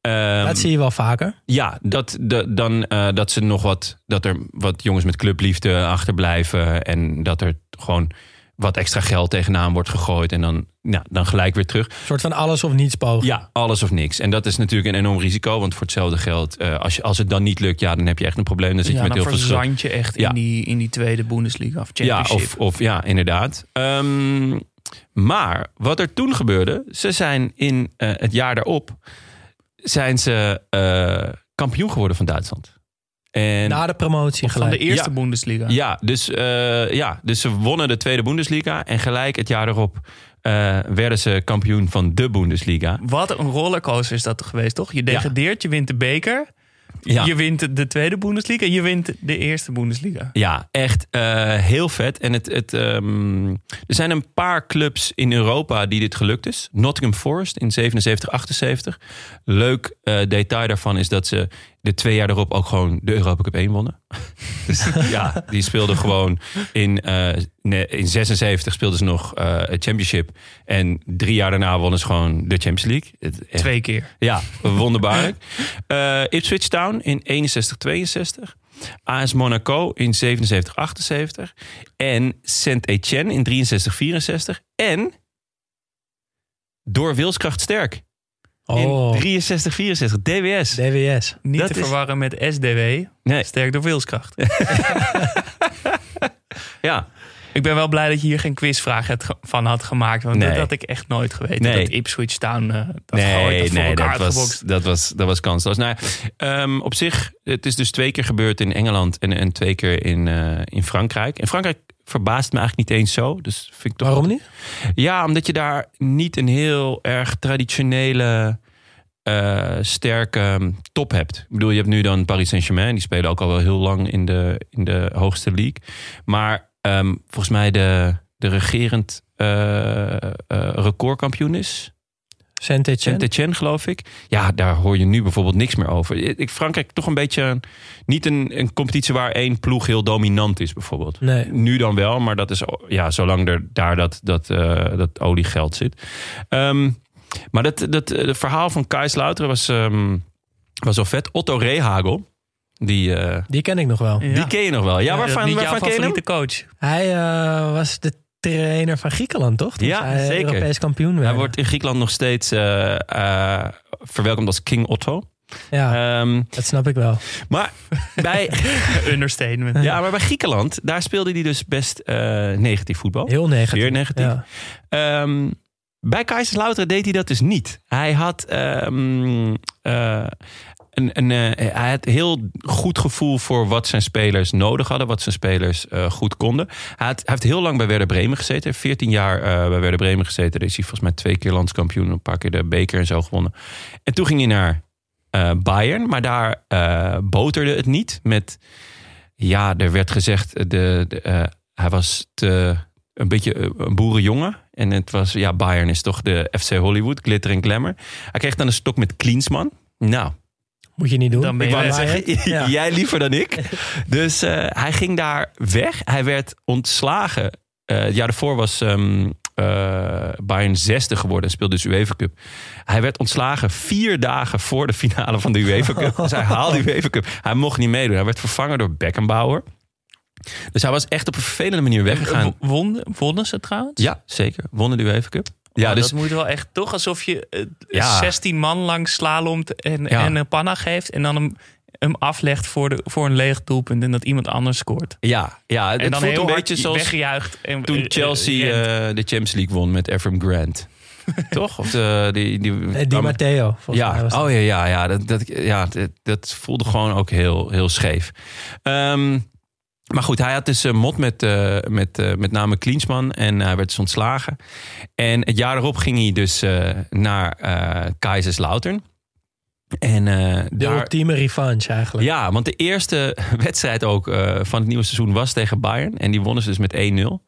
Ehm, dat zie je wel vaker. ja, dat, de, dan eh, dat ze nog wat, dat er wat jongens met clubliefde achterblijven. En dat er gewoon wat extra geld tegenaan wordt gegooid. En dan, ja, dan gelijk weer terug. Een soort van alles of niets poging. Ja, alles of niks. En dat is natuurlijk een enorm risico. Want voor hetzelfde geld, eh, als, je, als het dan niet lukt, ja, dan heb je echt een probleem. Dan zit ja, je met dan heel veel je echt Ja. in, die, in die tweede Bundesliga of Ja, Championship. of, of ja, inderdaad. Ehm, maar wat er toen gebeurde, ze zijn in eh, het jaar daarop zijn ze eh, kampioen geworden van Duitsland. En Na de promotie van de gelijk. eerste Ja. Bundesliga. ja, dus, eh, ja, dus ze wonnen de tweede Bundesliga en gelijk het jaar erop eh, werden ze kampioen van de Bundesliga. Wat een rollercoaster is dat toch geweest, toch? Je degradeert, je wint de beker. Ja. Je wint de tweede Bundesliga. Je wint de eerste Bundesliga. Ja, echt eh, heel vet. En het, het, ehm, er zijn een paar clubs in Europa die dit gelukt is. Nottingham Forest in 77, 78. Leuk eh, detail daarvan is dat ze de twee jaar erop ook gewoon de Europa Cup 1 wonnen. dus ja, die speelden gewoon in, ne- in 76 speelden ze nog eh, het Championship. En drie jaar daarna wonnen ze gewoon de Champions League. Het, echt- Twee keer. ja, wonderbaarlijk. Eh Ipswich Town in 61-62. AS Monaco in 77-78. En Saint-Etienne in 63-64. En door wilskracht sterk Oh, in 63-64. DWS. DWS. Niet Dat te is- verwarren met SDW. Nee, Sterk door wilskracht. ja. Ik ben wel blij dat je hier geen quizvraag van had gemaakt. Want Nee. dat had ik echt nooit geweten. Nee. Dat Ipswich Town eh dat gooit Nee, dat nee elkaar dat, was, dat, was, dat was kansloos. Nou, ehm, op zich, het is dus twee keer gebeurd in Engeland en, en twee keer in, eh, in Frankrijk. In Frankrijk verbaast me eigenlijk niet eens zo. Dus vind ik toch Waarom niet? Ja, omdat je daar niet een heel erg traditionele, eh, sterke top hebt. Ik bedoel, je hebt nu dan Paris Saint-Germain. Die spelen ook al wel heel lang in de, in de hoogste league. Maar ehm, volgens mij de, de regerend eh, eh, recordkampioen is. Saint-Etienne. Geloof ik. Ja, daar hoor je nu bijvoorbeeld niks meer over. Ik Frankrijk toch een beetje niet een, een competitie waar één ploeg heel dominant is, bijvoorbeeld. Nee. Nu dan wel, maar dat is ja, zolang er daar dat, dat, eh, dat oliegeld zit. Ehm, maar dat, dat het verhaal van Kaiserslautern was, ehm, was wel vet. Otto Rehagel, die, eh, Die ken ik nog wel. Ja. die ken je nog wel. Ja, waarvan, waarvan ken je hem? favoriete coach. Hij eh, was de trainer van Griekenland, toch? Toen Ja, zij zeker. Europees kampioen werden. Hij wordt in Griekenland nog steeds eh, eh, verwelkomd als King Otto. Ja, Ehm, dat snap ik wel. maar bij, Understatement. ja, maar bij Griekenland, daar speelde hij dus best eh, negatief voetbal. Heel negatief. Zeer negatief. Ja. Ehm, bij Kaiserslautern deed hij dat dus niet. Hij had, ehm, eh, eh, hij had heel goed gevoel voor wat zijn spelers nodig hadden, wat zijn spelers eh, goed konden. Hij, heeft heel lang bij Werder Bremen gezeten. Hij heeft 14 jaar eh, bij Werder Bremen gezeten. Daar is hij volgens mij twee keer landskampioen, een paar keer de beker en zo gewonnen. En toen ging hij naar Bayern, maar daar boterde het niet met. Ja, er werd gezegd, de, hij was te, een beetje een boerenjongen. En het was, ja, Bayern is toch de FC Hollywood, glitter en glamour. Hij kreeg dan een stok met Klinsman. Nou, Moet je niet doen. Dan ben Ik je zeggen, Ja. jij liever dan ik. Dus eh, hij ging daar weg. Hij werd ontslagen. Eh het jaar daarvoor was ehm eh, Bayern zesde geworden. Speelde dus UEFA Cup. Hij werd ontslagen vier dagen voor de finale van de UEFA Cup. Dus hij haalde de UEFA Cup. Hij mocht niet meedoen. Hij werd vervangen door Beckenbauer. Dus hij was echt op een vervelende manier weggegaan. Won, wonnen ze trouwens? Ja, zeker. Wonnen de UEFA Cup. Ja, dus Dat moet wel echt toch alsof je eh, Ja. 16 man lang slalomt en, Ja. en een panna geeft. En dan hem, hem aflegt voor, de, voor een leeg doelpunt. En dat iemand anders scoort. ja, ja het en dan voelt een beetje zoals weggejuicht. En, toen eh, Chelsea eh, de Champions League won met Ephraim Grant. Toch? Of de, die, die, Eh, Di Matteo, mij Ja, was oh ja, ja, ja, dat, dat, ja dat, dat voelde gewoon ook heel, heel scheef. Ehm, maar goed, hij had dus een mot met, eh, met eh, met name Klinsman en hij werd dus ontslagen. En het jaar erop ging hij dus eh, naar eh Kaiserslautern. En eh, De daar, ultieme revanche eigenlijk. ja, want de eerste wedstrijd ook eh, van het nieuwe seizoen was tegen Bayern. En die wonnen ze dus met 1-0.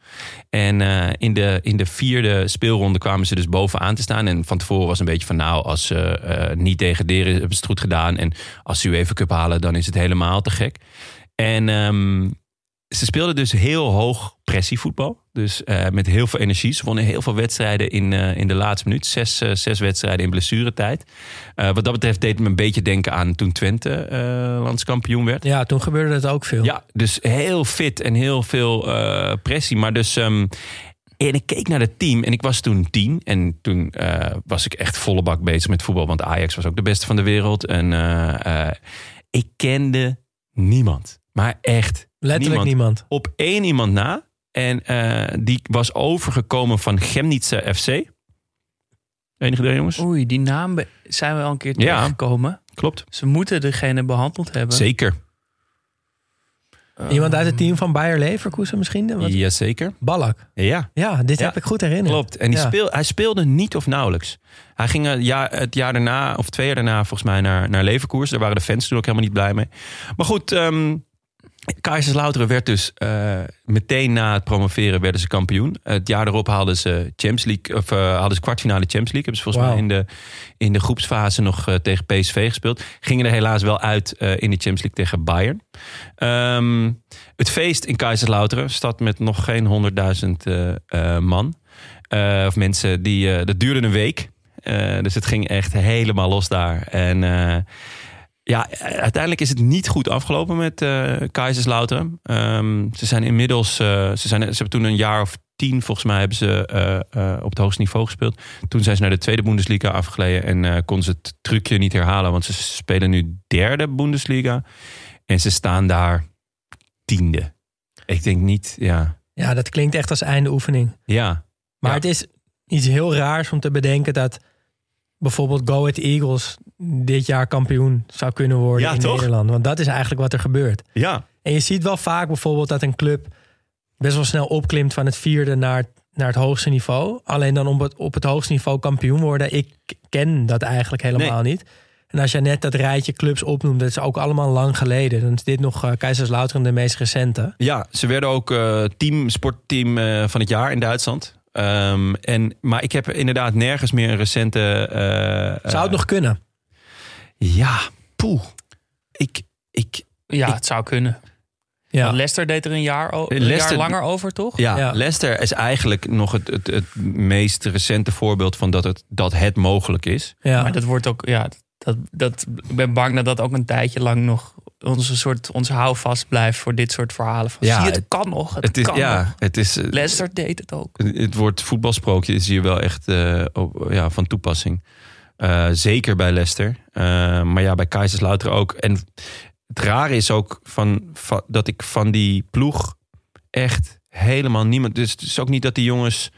En eh, in, de, in de vierde speelronde kwamen ze dus bovenaan te staan. En van tevoren was een beetje van nou, als ze eh, niet degraderen hebben ze het goed gedaan. En als ze UEFA Cup halen, dan is het helemaal te gek. En ehm, ze speelden dus heel hoog pressievoetbal. Dus eh, met heel veel energie. Ze wonnen heel veel wedstrijden in, eh, in de laatste minuut. Zes, eh, zes wedstrijden in blessuretijd. Wat dat betreft deed het me een beetje denken aan toen Twente landskampioen werd. Ja, toen gebeurde dat ook veel. Ja, dus heel fit en heel veel pressie. Maar dus... ehm, en ik keek naar het team en ik was toen tien. En toen was ik echt volle bak bezig met voetbal. Want Ajax was ook de beste van de wereld. En ik kende niemand. Maar echt Letterlijk niemand. op één iemand na. En eh, die was overgekomen van Chemnitze FC. Enig idee, jongens? Oei, die naam zijn we al een keer Ja. tegengekomen. Klopt. Ze moeten degene behandeld hebben. Zeker. Eh, Iemand uit het team van Bayer Leverkusen misschien? Wat? Jazeker. Ballack. Ja. Ja, dit Ja. heb ik goed herinnerd. Klopt. En die Ja. speel, hij speelde niet of nauwelijks. Hij ging het jaar, het jaar daarna, of twee jaar daarna, volgens mij naar, naar Leverkusen. Daar waren de fans toen ook helemaal niet blij mee. Maar goed, ehm Kaiserslauteren werd dus eh, meteen na het promoveren werden ze kampioen. Het jaar daarop haalden ze Champions League, of eh, hadden ze kwartfinale Champions League. Hebben ze volgens mij in de, in de groepsfase nog eh, tegen PSV gespeeld. Gingen er helaas wel uit in de Champions League tegen Bayern. Ehm, het feest in Kaiserslauteren, stad met nog geen 100.000 eh, eh, man. Of mensen, die, dat duurde een week. Dus het ging echt helemaal los daar. En ja, uiteindelijk is het niet goed afgelopen met eh Kaiserslautern. Ehm, ze zijn inmiddels, eh, ze, zijn, ze hebben toen een jaar of tien volgens mij hebben ze eh, op het hoogste niveau gespeeld. Toen zijn ze naar de tweede Bundesliga afgeleden en konden ze het trucje niet herhalen, want ze spelen nu derde Bundesliga en ze staan daar tiende. Ik denk niet, ja, Ja, dat klinkt echt als einde oefening. ja, Maar Ja. het is iets heel raars om te bedenken dat bijvoorbeeld Go Ahead Eagles dit jaar kampioen zou kunnen worden Ja, in toch? Nederland. Want dat is eigenlijk wat er gebeurt. ja, En je ziet wel vaak bijvoorbeeld dat een club best wel snel opklimt van het vierde naar, naar het hoogste niveau. Alleen dan op het, op het hoogste niveau kampioen worden. Ik ken dat eigenlijk helemaal niet. En als je net dat rijtje clubs opnoemt, dat is ook allemaal lang geleden. Dan is dit nog Kaiserslautern de meest recente. Ja, ze werden ook eh, team, sportteam eh, van het jaar in Duitsland. Ehm, en, maar ik heb inderdaad nergens meer een recente... Zou het nog kunnen? Ja, poeh. Ik, ik, Ja, Ik- het zou kunnen. Ja. Want Leicester deed er een jaar, een Leicester- jaar langer over, toch? ja, Ja. Leicester is eigenlijk nog het, het, het meest recente voorbeeld van dat het, dat het mogelijk is. ja. Maar dat wordt ook, ja, dat, dat, ik ben bang dat dat ook een tijdje lang nog onze soort, ons houvast blijft voor dit soort verhalen. Van, Ja, zie je, het, het- kan nog, het, Het is, kan ja, nog. het is. eh, Leicester deed het ook. Het woord voetbalsprookje is hier wel echt eh, op- ja, van toepassing. Eh, zeker bij Leicester. Eh, maar ja, bij Kaiserslautern ook. En het rare is ook van, van- dat ik van die ploeg echt helemaal niemand... Dus het is ook niet dat die jongens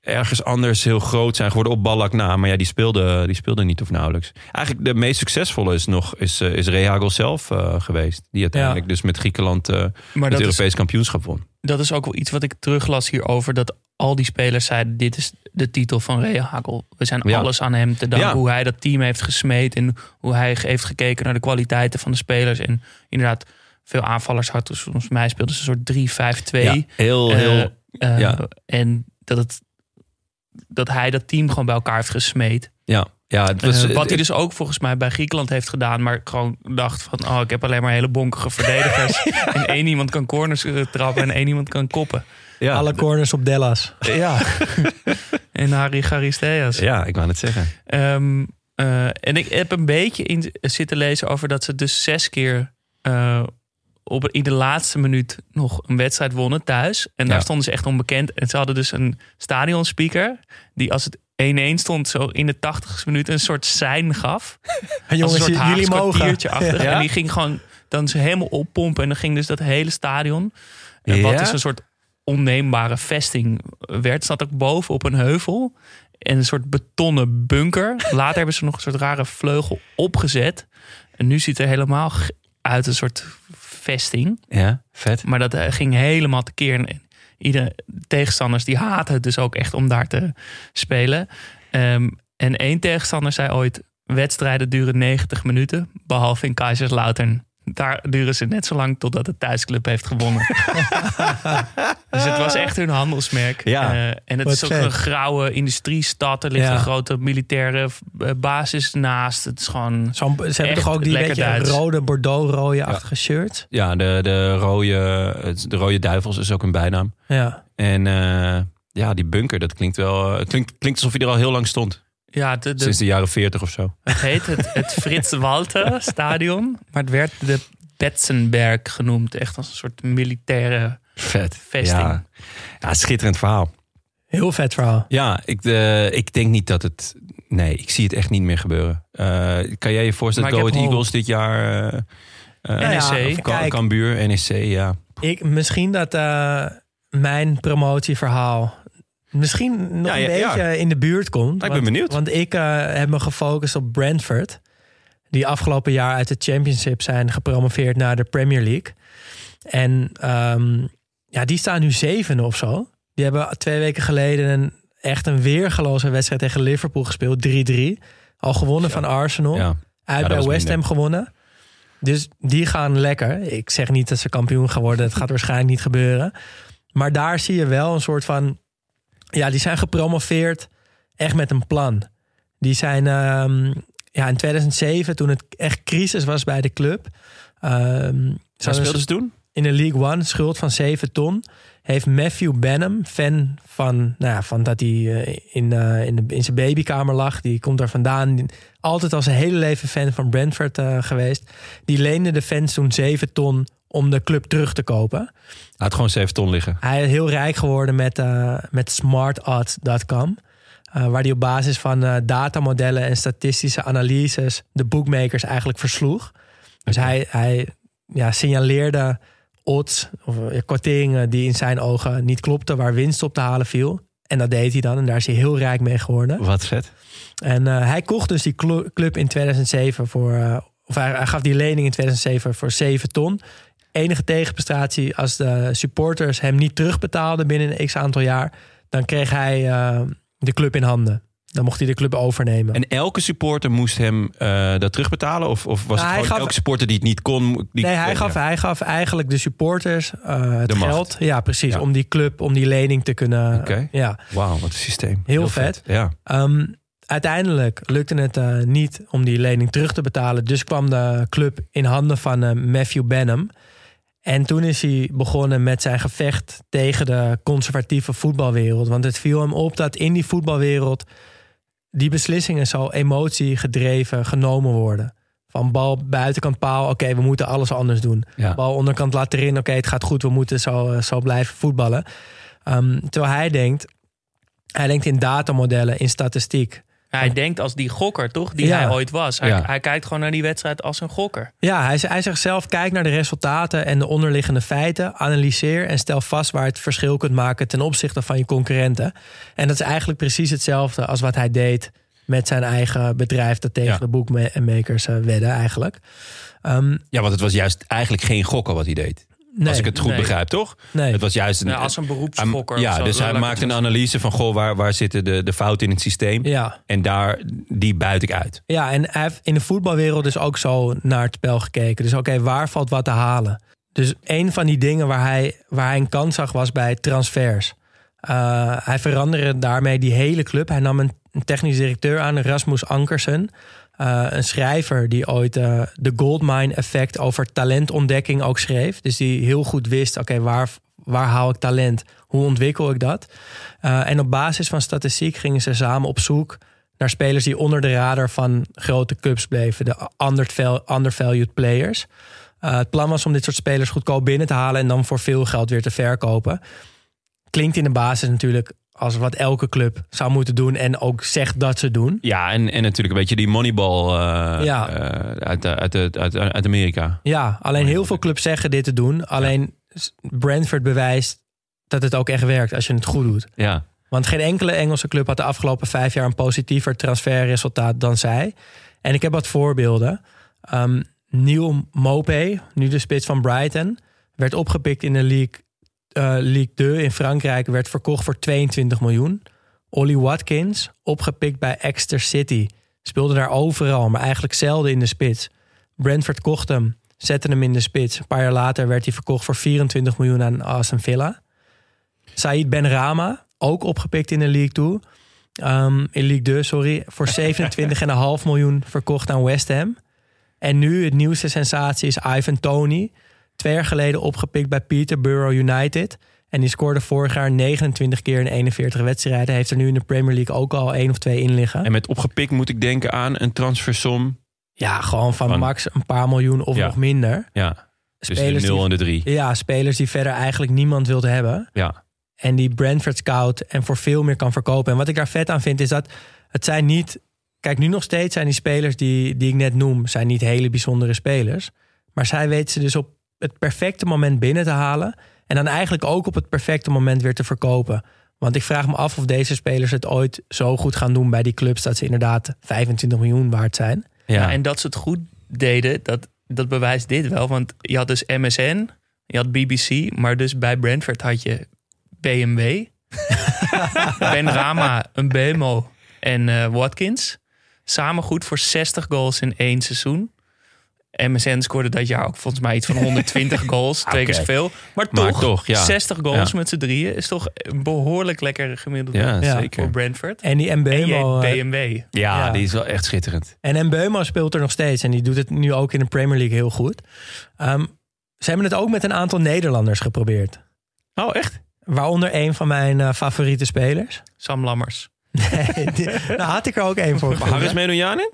ergens anders heel groot zijn geworden op Ballack na. Maar ja, die speelden die speelde niet of nauwelijks. Eigenlijk de meest succesvolle is nog is, eh, is Rehagel zelf geweest. Die uiteindelijk dus met Griekenland Maar het is, Europees kampioenschap won. dat is ook wel iets wat ik teruglas hierover. Dat al die spelers zeiden, dit is de titel van Rea Hagel. We zijn Ja. alles aan hem te danken. Ja. Hoe hij dat team heeft gesmeed. En hoe hij heeft gekeken naar de kwaliteiten van de spelers. En inderdaad, veel aanvallers had. Dus volgens mij speelden ze een soort 3-5-2. Ja, heel, heel... Eh, ja. En dat, het, dat hij dat team gewoon bij elkaar heeft gesmeed. Ja, Ja, het was, Eh, wat hij dus ook volgens mij bij Griekenland heeft gedaan. Maar gewoon dacht van, oh, ik heb alleen maar hele bonkige verdedigers. En één iemand kan corners eh, trappen en één iemand kan koppen. ja, Alle corners op Dellas. Ja. en Harry Charisteas. ja, ik wou het zeggen. Ehm, eh, en ik heb een beetje in zitten lezen over dat ze dus zes keer eh, op, in de laatste minuut nog een wedstrijd wonnen thuis. En daar Ja. stonden ze echt onbekend. En ze hadden dus een stadionspeaker die als het 1-1 stond, zo in de 80ste minuut een soort sein gaf. Als Jongens, een soort jullie Haags kwartiertje achter. Ja. En die ging gewoon dan ze helemaal oppompen. En dan ging dus dat hele stadion. eh, Wat Ja? dus een soort onneembare vesting werd. Zat ook boven op een heuvel. En een soort betonnen bunker. Later hebben ze nog een soort rare vleugel opgezet. En nu ziet het er helemaal uit een soort vesting. Ja, vet. Maar dat eh, ging helemaal tekeer. En iedere tegenstanders die haten het dus ook echt om daar te spelen. Ehm, en één tegenstander zei ooit... wedstrijden duren 90 minuten, behalve in Kaiserslautern. Daar duren ze net zo lang totdat de thuisclub heeft gewonnen. dus het was echt hun handelsmerk. Ja. Eh, en het Wat is ook vet. een grauwe industriestad. Er ligt Ja. een grote militaire eh, basis naast. Het is gewoon... Ze hebben toch ook die lekker beetje Duits. rode, bordeaux-rode-achtige shirts? Ja, de, de, rode, het- de rode duivels is ook een bijnaam. Ja. En eh, ja, die bunker, dat klinkt wel... klinkt, klinkt alsof hij er al heel lang stond. Ja, de, de, Sinds de jaren 40 of zo. Het heet het, het Frits Walter Stadion. Maar het werd de Betzenberg genoemd. Echt als een soort militaire Vet. vesting. Ja, ja schitterend verhaal. Heel vet verhaal. Ja, ik, eh, ik denk niet dat het... Nee, ik zie het echt niet meer gebeuren. Eh, kan jij je voorstellen dat Eagles dit jaar... eh eh, NEC. ja. Cambuur, NEC, ja. Ik, misschien dat eh, mijn promotieverhaal misschien nog Ja, ja, een ja. beetje in de buurt komt. ik ben Want- benieuwd. Want ik eh, heb me gefocust op Brentford. Die afgelopen jaar uit de Championship zijn gepromoveerd naar de Premier League. En ehm, ja, die staan nu zevende of zo. Die hebben twee weken geleden een, echt een weergeloze wedstrijd tegen Liverpool gespeeld. 3-3. Al gewonnen van Arsenal. Uit bij West. Ham gewonnen. Dus die gaan lekker. Ik zeg niet dat ze kampioen gaan worden. Het gaat waarschijnlijk niet gebeuren. Maar daar zie je wel een soort van... Ja, die zijn gepromoveerd echt met een plan. Die zijn ehm, ja, in 2007, toen het echt crisis was bij de club... Waar zouden speelden ze toen? in de League One, schuld van 7 ton. Heeft Matthew Benham, fan van, nou ja, van dat hij eh, in, eh, in, de, in zijn babykamer lag. Die komt daar vandaan. Die- Altijd al zijn hele leven fan van Brentford eh, geweest. Die leende de fans toen 7 ton om de club terug te kopen. Hij had gewoon 7 ton liggen. Hij is heel rijk geworden met, eh met smartodds.com. eh, waar hij op basis van eh, datamodellen en statistische analyses de bookmakers eigenlijk versloeg. Dus hij, hij ja, signaleerde odds of kwarteringen die in zijn ogen niet klopten, waar winst op te halen viel. En dat deed hij dan en daar is hij heel rijk mee geworden. Wat vet. En hij kocht dus die clu- club in 2007 voor. of hij, hij gaf die lening in 2007 voor 7 ton. Enige tegenprestatie als de supporters hem niet terugbetaalden binnen een x aantal jaar. Dan kreeg hij eh, de club in handen. Dan mocht hij de club overnemen. En elke supporter moest hem eh, dat terugbetalen? Of, of was Nou, het gewoon gaf- elke supporter die het niet kon? Die, nee, hij gaf, hij gaf eigenlijk de supporters eh, het De geld. Ja, precies. Ja. Om die club, om die lening te kunnen. Oké. Ja. Wauw, wat een systeem. Heel vet. Ja. Ehm, uiteindelijk lukte het niet om die lening terug te betalen. Dus kwam de club in handen van Matthew Benham. En toen is hij begonnen met zijn gevecht tegen de conservatieve voetbalwereld. Want het viel hem op dat in die voetbalwereld die beslissingen zo emotiegedreven genomen worden. Van bal buitenkant paal, oké, we moeten alles anders doen. Ja. Bal onderkant laat erin, oké, het gaat goed, we moeten zo, eh, zo blijven voetballen. Ehm, terwijl hij denkt, hij denkt in datamodellen, in statistiek. Hij denkt als die gokker, toch? Die Ja. hij ooit was. Hij, Ja. hij kijkt gewoon naar die wedstrijd als een gokker. Ja, hij, hij zegt zelf: kijk naar de resultaten en de onderliggende feiten. Analyseer en stel vast waar het verschil kunt maken ten opzichte van je concurrenten. En dat is eigenlijk precies hetzelfde als wat hij deed met zijn eigen bedrijf dat tegen Ja. de boekmakers uh, wedde eigenlijk. Ehm, ja, want het was juist eigenlijk geen gokken wat hij deed. Nee, als ik het goed nee. begrijp, toch? nee. Het was juist een, Ja, als een beroepsgokker. Ja, dus hij maakt een analyse van goh, waar, waar zitten de, de fouten in het systeem? ja. En daar, die buit ik uit. ja, en hij heeft in de voetbalwereld dus ook zo naar het spel gekeken. Dus oké, waar valt wat te halen? Dus een van die dingen waar hij, waar hij een kans zag was bij transfers. Uh, hij veranderde daarmee die hele club. Hij nam een, een technisch directeur aan, Rasmus Ankersen. Eh, een schrijver die ooit eh de Goldmine Effect over talentontdekking ook schreef. Dus die heel goed wist, oké, waar, waar haal ik talent? Hoe ontwikkel ik dat? Eh, en op basis van statistiek gingen ze samen op zoek naar spelers die onder de radar van grote clubs bleven. De underval- undervalued players. Het plan was om dit soort spelers goedkoop binnen te halen en dan voor veel geld weer te verkopen. Klinkt in de basis natuurlijk als wat elke club zou moeten doen en ook zegt dat ze doen. Ja, en, en natuurlijk een beetje die moneyball eh, Ja. eh, uit, uit, uit, uit, uit Amerika. Ja, alleen heel veel clubs zeggen dit te doen. Alleen Brentford bewijst dat het ook echt werkt als je het goed doet. Ja, Want geen enkele Engelse club had de afgelopen vijf jaar een positiever transferresultaat dan zij. En ik heb wat voorbeelden. Ehm Neil Mopé, nu de spits van Brighton, werd opgepikt in de League, eh, League 2 in Frankrijk, werd verkocht voor 22 miljoen. Ollie Watkins, opgepikt bij Exeter City, speelde daar overal, maar eigenlijk zelden in de spits. Brentford kocht hem, zette hem in de spits. Een paar jaar later werd hij verkocht voor 24 miljoen aan Aston Villa. Said Ben Rama, ook opgepikt in de League 2. Ehm, in League 2, sorry. Voor 27,5 miljoen verkocht aan West Ham. En nu het nieuwste sensatie is Ivan Tony. Twee jaar geleden opgepikt bij Peterborough United. En die scoorde vorig jaar 29 keer in 41 wedstrijden. Heeft er nu in de Premier League ook al één of twee in liggen. en met opgepikt moet ik denken aan een transfersom. Ja, gewoon van Van- max een paar miljoen of Ja. nog minder. Ja, tussen Spelers de 0 die- en de 3. Ja, spelers die verder eigenlijk niemand wilde hebben. Ja, En die Brentford scout en voor veel meer kan verkopen. En wat ik daar vet aan vind is dat het zijn niet... Kijk, nu nog steeds zijn die spelers die, die ik net noem... zijn niet hele bijzondere spelers. Maar zij weten ze dus op het perfecte moment binnen te halen... en dan eigenlijk ook op het perfecte moment weer te verkopen. Want ik vraag me af of deze spelers het ooit zo goed gaan doen... bij die clubs dat ze inderdaad 25 miljoen waard zijn. ja. Ja, en dat ze het goed deden, dat, dat bewijst dit wel. Want je had dus MSN, je had BBC, maar dus bij Brentford had je BMW, Ben Rama, een BMO en eh, Watkins. Samen goed voor 60 goals in één seizoen. MSN scoorde dat jaar ook volgens mij iets van 120 goals, twee keer zoveel. Maar Maar toch, toch, ja. 60 goals Ja. met z'n drieën is toch een behoorlijk lekker gemiddelde ja, Ja. zeker. voor Brentford. En die Mbeumo... heet eh, BMW. Ja, Ja. die is wel echt schitterend. En Mbeumo speelt er nog steeds. En die doet het nu ook in de Premier League heel goed. Ehm, ze hebben het ook met een aantal Nederlanders geprobeerd. Oh, echt? Waaronder een van mijn eh, favoriete spelers. Sam Lammers. Nee, die- daar had ik er ook één voor. Harris Medojanin?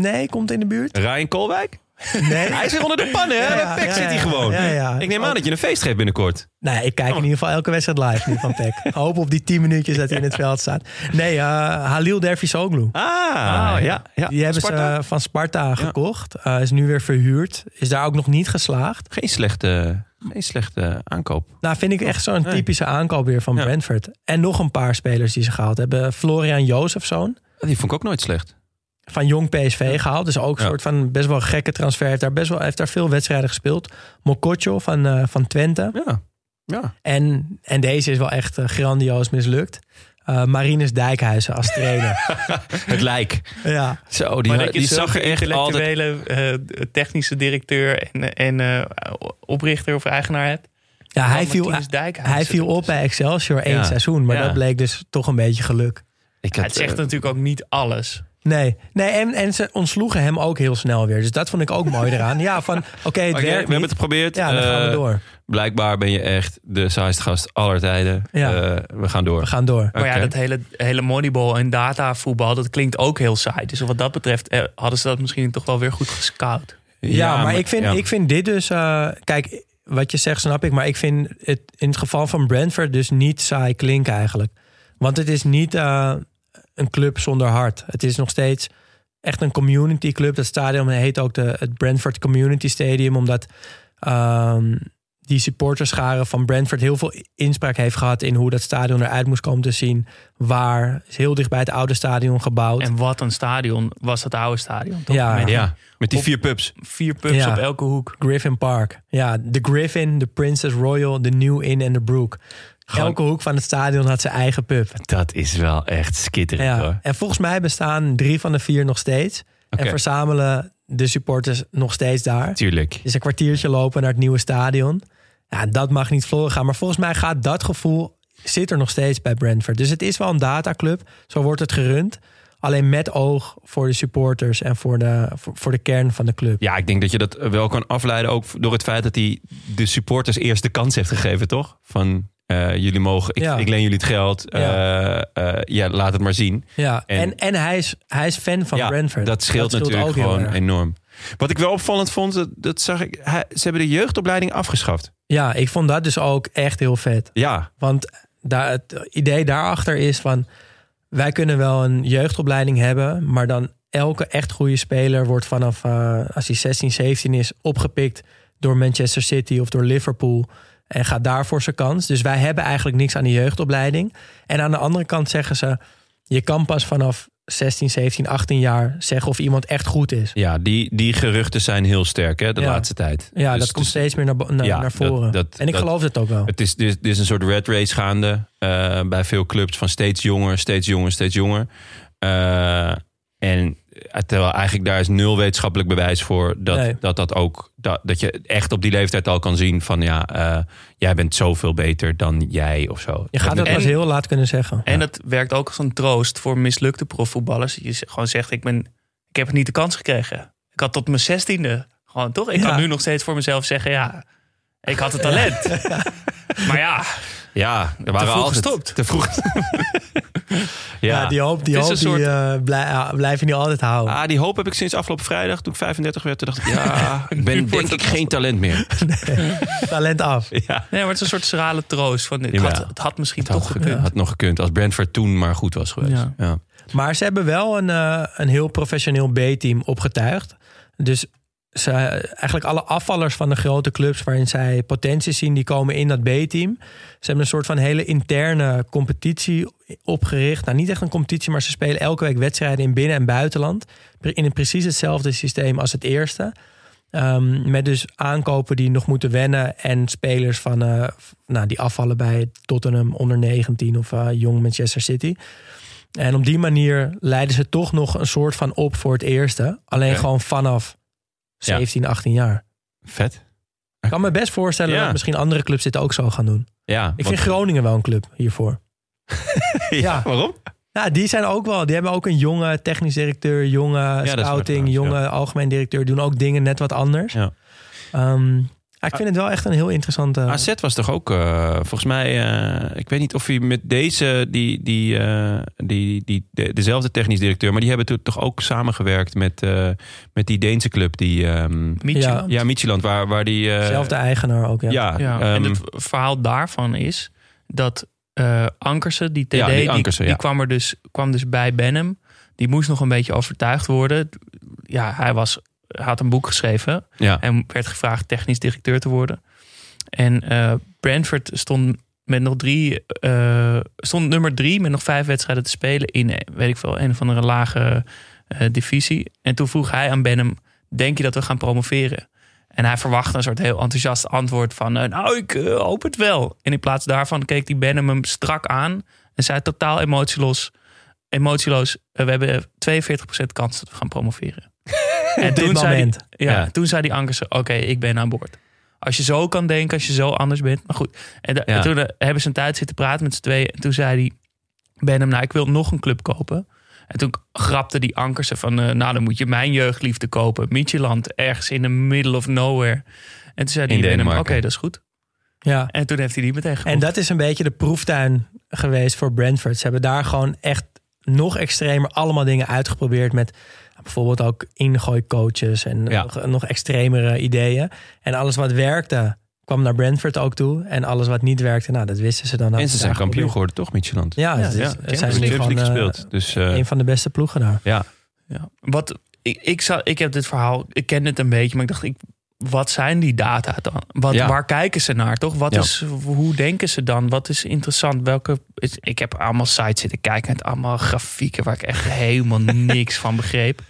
Nee, komt in de buurt. Ryan Kolwijk? Nee. Hij hier onder de pannen, hè? Ja, Bij PEC zit hij gewoon. Ja, ja. Ik neem aan dat je een feest geeft binnenkort. Nee, ik kijk in ieder geval elke wedstrijd live nu van PEC. Hoop op die 10 minuutjes dat hij in het veld staat. Nee, eh Halil Dervisoglu. Ah, ja. ja. ja. Die hebben Sparta? ze eh, van Sparta gekocht. Eh, is nu weer verhuurd. Is daar ook nog niet geslaagd. Geen slechte, geen slechte aankoop. Nou, vind ik echt zo'n typische aankoop weer van. Brentford. En nog een paar spelers die ze gehaald hebben. Florian Jozefzoon Die vond ik ook nooit slecht. Van Jong PSV gehaald. Dus ook een Ja. soort van best wel gekke transfer. Heeft daar, best wel, heeft daar veel wedstrijden gespeeld. Mokotjo van, eh, van Twente. Ja. ja. En, en deze is wel echt eh, grandioos mislukt. Eh Marinus Dijkhuizen als trainer. Het lijk. ja. Zo, die, Maar die zag er echt altijd... intellectuele technische directeur en, en eh, oprichter of eigenaar hebt. ja, hij viel, hij viel op bij Excelsior één Ja. seizoen. Maar Ja. dat bleek dus toch een beetje geluk. Ik Ja, had, het zegt natuurlijk ook niet alles. Nee, nee en, en ze ontsloegen hem ook heel snel weer. Dus dat vond ik ook mooi eraan. Ja, van oké, het oké, we werkt hebben het geprobeerd. Ja, dan gaan we Eh, door. Blijkbaar ben je echt de saaiste gast aller tijden. Ja. Eh, we gaan door. We gaan door. Maar ja, dat hele, hele moneyball en datavoetbal, dat klinkt ook heel saai. Dus wat dat betreft eh, hadden ze dat misschien toch wel weer goed gescout. Ja, maar, ik, vind, ja. ik vind dit dus... eh, kijk, wat je zegt snap ik. Maar ik vind het in het geval van Brentford dus niet saai klinken eigenlijk. Want het is niet eh, een club zonder hart. Het is nog steeds echt een community club. Dat stadion heet ook de, het Brentford Community Stadium. Omdat ehm, die supporterscharen van Brentford heel veel inspraak heeft gehad... in hoe dat stadion eruit moest komen te zien. Waar is heel dicht bij het oude stadion gebouwd. En wat een stadion was dat oude stadion. Toch? Ja. Met die Ja, met die vier pubs. vier pubs Ja. op elke hoek. Griffin Park. Ja, de Griffin, de Princess Royal, de New Inn en de Brook. Gewoon- Elke hoek van het stadion had zijn eigen pub. Dat is wel echt skitterig Ja. hoor. En volgens mij bestaan drie van de vier nog steeds. En verzamelen de supporters nog steeds daar. Tuurlijk. Dus een kwartiertje lopen naar het nieuwe stadion. Ja, dat mag niet verloren gaan. Maar volgens mij gaat dat gevoel zit er nog steeds bij Brentford. Dus het is wel een dataclub. Zo wordt het gerund. Alleen met oog voor de supporters en voor de, voor, voor de kern van de club. Ja, ik denk dat je dat wel kan afleiden ook door het feit dat hij de supporters eerst de kans heeft gegeven, toch? Van eh, jullie mogen, ik, Ja. ik leen jullie het geld. Ja. eh, eh, ja, laat het maar zien. Ja, En- en, en, hij, is, hij is fan van ja, Brentford. dat scheelt, natuurlijk gewoon enorm. Wat ik wel opvallend vond, dat, dat zag ik, hij- ze hebben de jeugdopleiding afgeschaft. Ja, ik vond dat dus ook echt heel vet. Ja, Want daar, het idee daarachter is van... wij kunnen wel een jeugdopleiding hebben... maar dan elke echt goede speler wordt vanaf... als hij 16, 17 is, opgepikt door Manchester City of door Liverpool... en gaat daarvoor zijn kans. Dus wij hebben eigenlijk niks aan de jeugdopleiding. En aan de andere kant zeggen ze... je kan pas vanaf 16, 17, 18 jaar zeggen of iemand echt goed is. ja die, die geruchten zijn heel sterk hè, de Ja. laatste tijd. Ja, Dus dat het komt is- steeds meer naar, naar, Ja, naar voren. dat- en ik dat- geloof het ook wel. Het is, dit, dit is een soort red race gaande eh, bij veel clubs van steeds jonger, steeds jonger, steeds jonger. Eh, en terwijl eigenlijk daar is nul wetenschappelijk bewijs voor dat Nee. dat, dat ook dat, dat je echt op die leeftijd al kan zien van ja, eh, jij bent zoveel beter dan jij of zo. Je gaat het En- pas heel laat kunnen zeggen. En dat werkt ook als een troost voor mislukte profvoetballers. Je gewoon zegt, ik, ben, ik heb niet de kans gekregen. Ik had tot mijn zestiende gewoon, toch? Ik Ja. kan nu nog steeds voor mezelf zeggen, ja, ik had het talent. Maar ja, Ja, er waren altijd gestopt. Te vroeg. Ja, die hoop, die, hoop soort- die, eh, blij- ja, blijf je niet altijd houden. Ah, die hoop heb ik sinds afgelopen vrijdag, toen ik 35 werd. Toen dacht ik, ja, ik ben denk ik geen talent meer. Talent af. Ja. nee, maar het is een soort schrale troost. Van, het, Ja, had, ja. het had misschien Het had, toch gekund, gekund. had nog gekund als Brentford toen maar goed was geweest. Ja. Ja. Maar ze hebben wel een, eh, een heel professioneel B-team opgetuigd. Dus ze, eigenlijk alle afvallers van de grote clubs waarin zij potentie zien, die komen in dat B-team. Ze hebben een soort van hele interne competitie opgericht. Nou, niet echt een competitie, maar ze spelen elke week wedstrijden in binnen- en buitenland. In een precies hetzelfde systeem als het eerste. Ehm, met dus aankopen die nog moeten wennen. En spelers van, eh, nou, die afvallen bij Tottenham onder 19 of eh, jong Manchester City. En op die manier leiden ze toch nog een soort van op voor het eerste. Alleen gewoon vanaf. 17, 18 jaar. Vet. Ik kan me best voorstellen dat misschien andere clubs dit ook zo gaan doen. Ja, Ik want- vind Groningen wel een club hiervoor. ja, ja. waarom? Nou, die zijn ook wel. Die hebben ook een jonge technisch directeur, jonge scouting, jonge algemeen directeur. Doen ook dingen net wat anders. Ja. Ehm, ja, ik vind het wel echt een heel interessante. AZ was toch ook, eh, volgens mij, eh, ik weet niet of hij met deze, die, die, eh, die, die, de- dezelfde technisch directeur, maar die hebben toen toch ook samengewerkt met, eh, met die Deense club, die, ehm, Midtjylland. ja, Midtjylland, waar, waar die... eh, Zelfde eigenaar ook. Ja. Ja, Ja, ehm, en het verhaal daarvan is dat eh Ankersen, die TD, Ja, die die, Ankersen, die ja. kwam, er dus, kwam dus bij Benham. Die moest nog een beetje overtuigd worden. Ja, hij was, had een boek geschreven ja. en werd gevraagd technisch directeur te worden. En eh, Brentford stond met nog drie, eh, stond nummer drie met nog vijf wedstrijden te spelen in, eh, weet ik veel, een of andere lage divisie. En toen vroeg hij aan Benham, denk je dat we gaan promoveren? En hij verwachtte een soort heel enthousiast antwoord van... nou, ik hoop het wel. En in plaats daarvan keek die Benham hem strak aan... en zei totaal emotieloos... emotieloos we hebben 42% kans dat we gaan promoveren. En dit zei die, ja, Ja. toen zei die Ankersen... oké, ik ben aan boord. Als je zo kan denken, als je zo anders bent. Maar goed, en, da- Ja. en toen eh, hebben ze een tijd zitten praten met z'n tweeën... en toen zei hij... Benham, nou, ik wil nog een club kopen... En toen grapte die Ankersen van... eh, nou, dan moet je mijn jeugdliefde kopen. Midtjylland, ergens in the middle of nowhere. En toen zei die Benham, oké, dat is goed. Ja. En toen heeft hij die meteen gekocht. En dat is een beetje de proeftuin geweest voor Brentford. Ze hebben daar gewoon echt nog extremer allemaal dingen uitgeprobeerd met bijvoorbeeld ook ingooicoaches en Ja. nog, nog extremere ideeën. En alles wat werkte kwam naar Brentford ook toe. En alles wat niet werkte, nou dat wisten ze dan. En ze zijn kampioen geworden, toch, Midtjylland? Ja, Ja, het zijn nu gewoon eh, gespeeld. Dus eh, een van de beste ploegen daar. ja, Ja. Wat, ik, ik, zou, ik heb dit verhaal, ik ken het een beetje, maar ik dacht, ik, wat zijn die data dan? Wat, Ja. Waar kijken ze naar, toch? Wat Ja. is, hoe denken ze dan? Wat is interessant? Welke, is- ik heb allemaal sites zitten kijken met allemaal grafieken waar ik echt helemaal niks van begreep.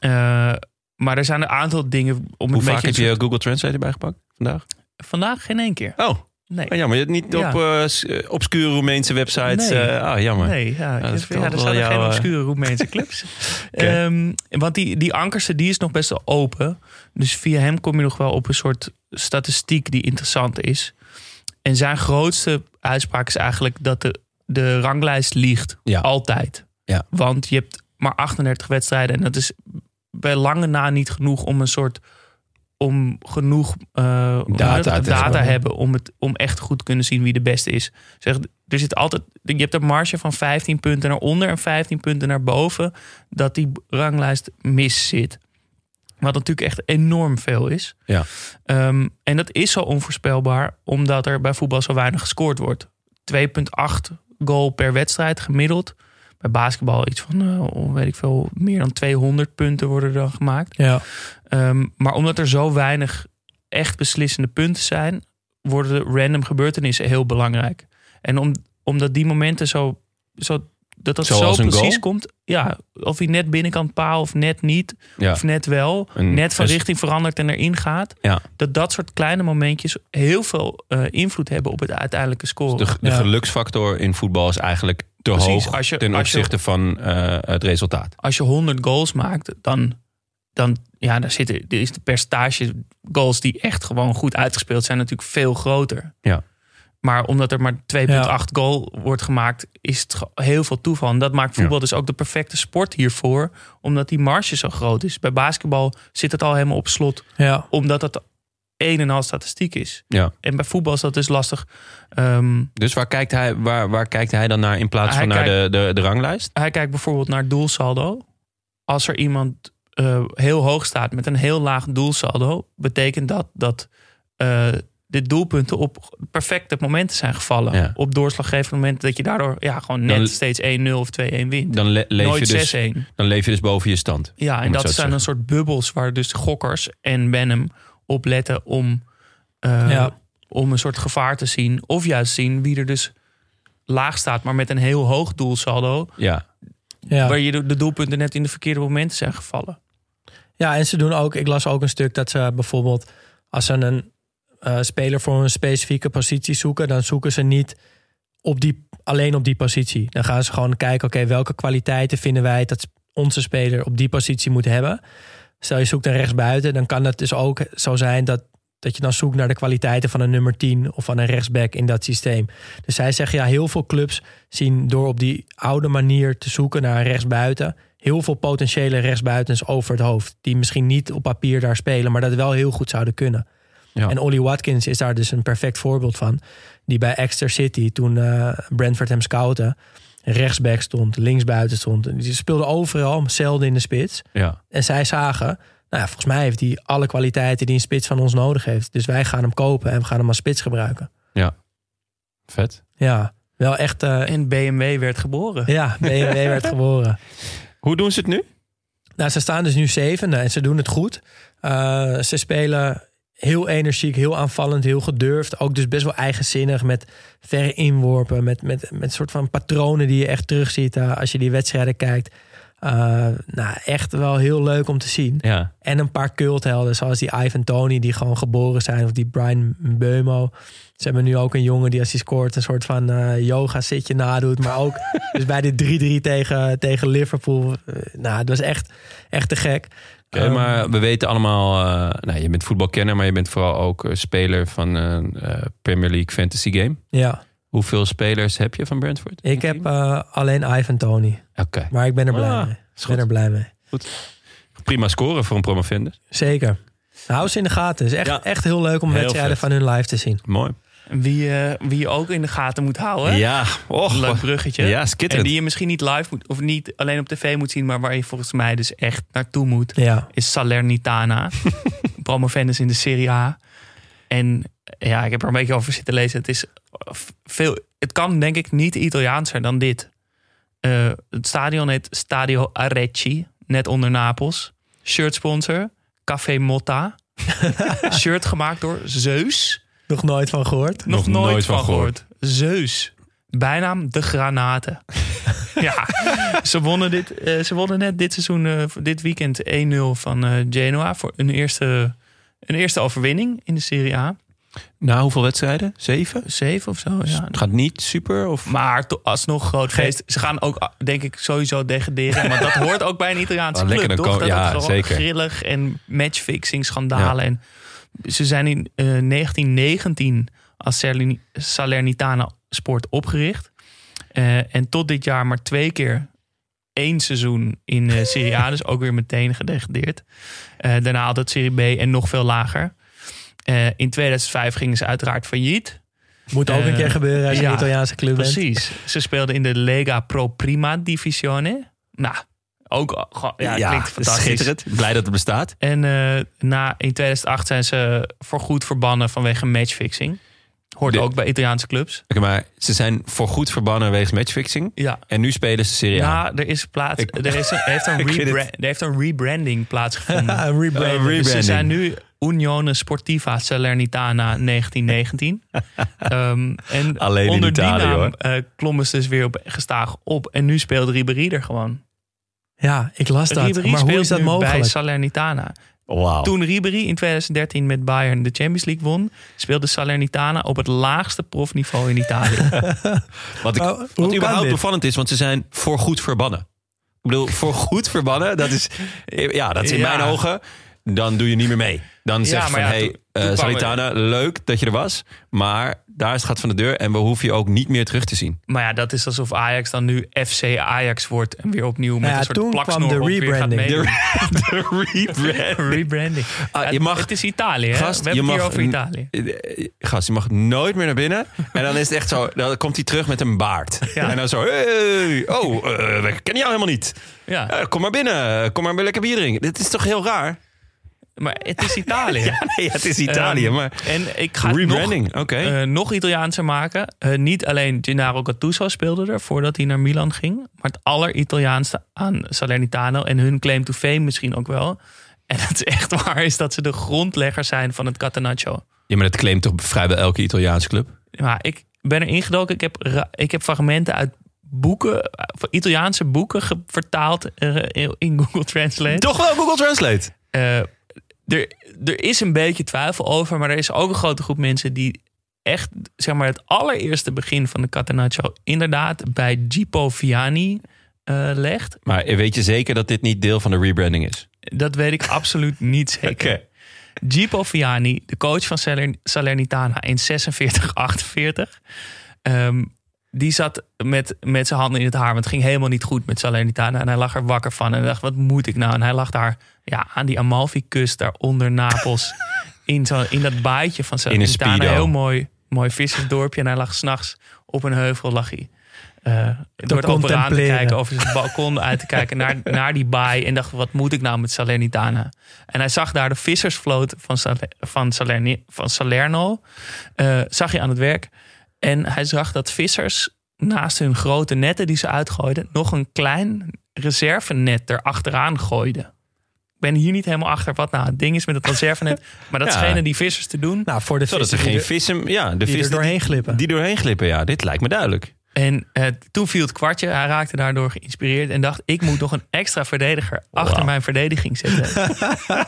Eh, maar er zijn een aantal dingen om hoe een vaak heb je soort- Google Translate erbij gepakt vandaag? Vandaag geen één keer. Oh, Nee. oh ja, maar je hebt niet Ja. op eh, obscure Roemeense websites. Nee. ah, jammer. Nee, ja, dat ja, vertelt er zijn geen obscure Roemeense clubs. Ehm, want die, die Ankersen, die is nog best wel open. Dus via hem kom je nog wel op een soort statistiek die interessant is. En zijn grootste uitspraak is eigenlijk dat de, de ranglijst liegt. Altijd. Ja. Want je hebt maar 38 wedstrijden. En dat is bij lange na niet genoeg om een soort. Om genoeg eh? Data hebben. hebben om, het, om echt goed te kunnen zien wie de beste is. Zeg, er zit altijd, je hebt een marge van 15 punten naar onder en 15 punten naar boven. Dat die ranglijst mis zit. Wat natuurlijk echt enorm veel is. Ja. Ehm, en dat is zo onvoorspelbaar, omdat er bij voetbal zo weinig gescoord wordt. 2,8 goal per wedstrijd gemiddeld. Bij basketbal iets van, eh, weet ik veel, meer dan 200 punten worden dan gemaakt. Ja. Ehm, maar omdat er zo weinig echt beslissende punten zijn, worden de random gebeurtenissen heel belangrijk. En om, omdat die momenten zo, zo dat dat Zoals zo precies goal? komt. Ja, of hij net binnenkant paal of net niet. Ja. Of net wel. Een- net van richting verandert en erin gaat. Ja. Dat dat soort kleine momentjes heel veel eh, invloed hebben op het uiteindelijke score. De, de Ja. geluksfactor in voetbal is eigenlijk te Precies, hoog als je- ten als je- opzichte van eh, het resultaat. als je 100 goals maakt, dan, dan ja, daar zit, er is de percentage goals die echt gewoon goed uitgespeeld zijn natuurlijk veel groter. Ja. Maar omdat er maar 2,8 goal wordt gemaakt, is het heel veel toeval. En dat maakt voetbal dus ook de perfecte sport hiervoor, omdat die marge zo groot is. Bij basketbal zit het al helemaal op slot, Ja. omdat het een en al statistiek is. Ja. En bij voetbal is dat dus lastig. Ehm, Dus waar kijkt hij, waar, waar kijkt hij dan naar in plaats van naar de, de ranglijst? hij kijkt bijvoorbeeld naar doelsaldo. Als er iemand eh, heel hoog staat met een heel laag doelsaldo, betekent dat dat eh, de doelpunten op perfecte momenten zijn gevallen. Ja. Op doorslaggevende momenten dat je daardoor ja, gewoon net Dan- steeds 1-0 of 2-1 wint. Dan, le- leef je dus, 6-1. dan leef je dus boven je stand. Ja, en dat zijn een soort bubbels waar dus gokkers en Benham op letten om, eh, Ja. om een soort gevaar te zien. Of juist zien wie er dus laag staat, maar met een heel hoog doelsaldo. Ja, Ja. Waar je de, de doelpunten net in de verkeerde momenten zijn gevallen. Ja, en ze doen ook, ik las ook een stuk dat ze bijvoorbeeld als ze een eh, speler voor een specifieke positie zoeken, dan zoeken ze niet op die, alleen op die positie. Dan gaan ze gewoon kijken, oké, welke kwaliteiten vinden wij dat onze speler op die positie moet hebben. Stel je zoekt een rechtsbuiten, dan kan het dus ook zo zijn dat, dat je dan zoekt naar de kwaliteiten van een nummer 10 of van een rechtsback in dat systeem. Dus zij zeggen ja, heel veel clubs zien door op die oude manier te zoeken naar een rechtsbuiten heel veel potentiële rechtsbuitens over het hoofd. Die misschien niet op papier daar spelen, maar dat wel heel goed zouden kunnen. Ja. En Ollie Watkins is daar dus een perfect voorbeeld van. Die bij Exeter City, toen eh, Brentford hem scoutte, rechtsback stond, linksbuiten stond. Die speelde overal, zelden in de spits. ja. En zij zagen, nou ja, volgens mij heeft hij alle kwaliteiten die een spits van ons nodig heeft. Dus wij gaan hem kopen en we gaan hem als spits gebruiken. vet. Ja, wel echt, eh, En BMW werd geboren. ja, BMW werd geboren. Hoe doen ze het nu? Nou, ze staan dus nu zevende en ze doen het goed. Eh, ze spelen heel energiek, heel aanvallend, heel gedurfd. Ook dus best wel eigenzinnig met verre inworpen. Met, met, met soort van patronen die je echt terugziet uh, als je die wedstrijden kijkt. Uh, nou, echt wel heel leuk om te zien. Ja. En een paar culthelden zoals die Ivan Tony die gewoon geboren zijn. Of die Brian Beumo. Ze hebben nu ook een jongen die als hij scoort een soort van uh, yoga zitje nadoet. Maar ook dus bij de 3-3 tegen, tegen Liverpool. Nou, het was echt, echt te gek. Okay, um, maar we weten allemaal, uh, nou, je bent voetbalkenner, maar je bent vooral ook speler van een Premier League fantasy game. Ja. Hoeveel spelers heb je van Brentford? Ik heb alleen Ivan Tony. Oké. Okay. Maar ik ben er blij ah, mee. Ik ben er blij mee. Goed. Prima scoren voor een promovendus. Zeker. Hou ze in de gaten. Het is echt, ja. echt heel leuk om heel wedstrijden vet. van hun live te zien. Mooi. Wie, uh, wie je ook in de gaten moet houden. Ja, Och, leuk bruggetje. Ja, skitterend. En die je misschien niet live moet, of niet alleen op tv moet zien, maar waar je volgens mij dus echt naartoe moet, ja. is Salernitana. promovendus in de Serie A. En ja, ik heb er een beetje over zitten lezen. Het is veel. Het kan denk ik niet Italiaanser dan dit. Uh, het stadion heet Stadio Arecci, net onder Napels. Shirt sponsor, Café Motta. Shirt gemaakt door Zeus. Nog nooit van gehoord? Nog, Nog nooit, nooit, van gehoord. gehoord. Zeus. Bijnaam de Granaten. ja, ze wonnen, dit, uh, ze wonnen net dit seizoen, uh, dit weekend 1-0 van uh, Genoa. Voor een eerste, een eerste overwinning in de Serie A. Na hoeveel wedstrijden? Zeven? Zeven of zo, ja. Het gaat niet super? Of? Maar alsnog groot feest. Ze gaan ook, denk ik, sowieso degraderen. Maar dat hoort ook bij een Italiaanse oh, club, toch? Dat ja, het zeker. grillig en matchfixing, schandalen. Ja. En ze zijn in uh, 1919 als Salernitana sport opgericht. Eh, en tot dit jaar maar twee keer één seizoen in de Serie A. dus ook weer meteen gedegradeerd. Eh, daarna altijd Serie B en nog veel lager. Eh, in 2005 gingen ze uiteraard failliet. Moet ook een Eh, keer gebeuren als je ja, een Italiaanse club bent. Precies. Ze speelden in de Lega Pro Prima Divisione. Nou, ook gewoon- ja, klinkt fantastisch. schitterend. Blij dat het bestaat. En eh, na, in 2008 zijn ze voorgoed verbannen vanwege matchfixing. Hoort De- ook bij Italiaanse clubs. Oké, maar ze zijn voorgoed verbannen wegens matchfixing. Ja. En nu spelen ze Serie A. Ja, er is plaats. Ik- er, is een, heeft een er heeft een rebranding plaatsgevonden. een. Een rebranding. Dus ze zijn nu Unione Sportiva Salernitana 1919. Ehm, en Alleen in onder Italië, die naam eh, klommen ze dus weer op, gestaag op. En nu speelt Ribéry er gewoon. Ja, ik las dat. Ribéry Maar hoe is dat nu bij mogelijk? Salernitana. Wauw. Toen Ribéry in 2013 met Bayern de Champions League won... speelde Salernitana op het laagste profniveau in Italië. Wat, ik, Oh, wat kan überhaupt dit? bevallend is, want ze zijn voorgoed verbannen. Ik bedoel, voorgoed verbannen, dat is, ja, dat is in Ja. mijn ogen, dan doe je niet meer mee. Dan zeg je van, ja, hey, eh, Salitana, leuk dat je er was. Maar daar is het gat van de deur en we hoeven je ook niet meer terug te zien. maar ja, dat is alsof Ajax dan nu FC Ajax wordt... en weer opnieuw met Nou ja, een soort toen kwam plaksnor de op weer gaat rebranding. meedoen. De rebrand. Rebranding. Ah, je mag- het is Italië, hè? Gast, We hebben je het hier mag over Italië. Eh, Gast, je mag nooit meer naar binnen. En dan is het echt zo, dan komt hij terug met een baard. Ja. En dan zo, hey, oh, eh, we kennen jou helemaal niet. Ja, Eh, kom maar binnen, kom maar lekker bier drinken. Dit is toch heel raar? Maar het is Italië. Nee, het is Italië, Ehm, maar... En ik ga het nog, Rebranding, oké. eh, nog Italiaanser maken. Eh, niet alleen Gennaro Gattuso speelde er voordat hij naar Milan ging. Maar het aller-Italiaanste aan Salernitano. En hun claim to fame misschien ook wel. En dat is echt waar, is dat ze de grondlegger zijn van het Catenaccio. Ja, maar dat claimt toch vrijwel elke Italiaanse club? Maar ik ben er ingedoken. Ik heb, ik heb fragmenten uit boeken, eh, van Italiaanse boeken vertaald in Google Translate. Toch wel Google Translate. Eh, er, er is een beetje twijfel over, maar er is ook een grote groep mensen die echt, zeg maar, het allereerste begin van de Catenaccio inderdaad bij Gipo Viani eh, legt. Maar weet je zeker dat dit niet deel van de rebranding is? Dat weet ik absoluut niet zeker. Oké. Gipo Viani, de coach van Saler- Salernitana in 46, 48. Die zat met, met zijn handen in het haar. Want het ging helemaal niet goed met Salernitana. En hij lag er wakker van. En hij dacht, wat moet ik nou? En hij lag daar ja, aan die Amalfi-kust, daar onder Napels. in, zo, in dat baaitje van In een Salernitana. Heel mooi, mooi vissersdorpje. En hij lag s'nachts op een heuvel, lag hij. eh, door het open raam te kijken, over zijn balkon uit te kijken naar, naar die baai. En dacht, wat moet ik nou met Salernitana? En hij zag daar de vissersvloot van, van, Salerni, van Salerno. eh, zag je aan het werk. En hij zag dat vissers naast hun grote netten die ze uitgooiden... nog een klein reservenet erachteraan gooiden. Ik ben hier niet helemaal achter wat nou het ding is met het reservenet. Maar dat Ja. schenen die vissers te doen. Nou, voor de Zodat er vissen geen er- vissen... Ja, de die vis er doorheen glippen. Die doorheen glippen, ja. Dit lijkt me duidelijk. En eh, toen viel het kwartje. Hij raakte daardoor geïnspireerd en dacht... ik moet nog een extra verdediger achter mijn verdediging zetten.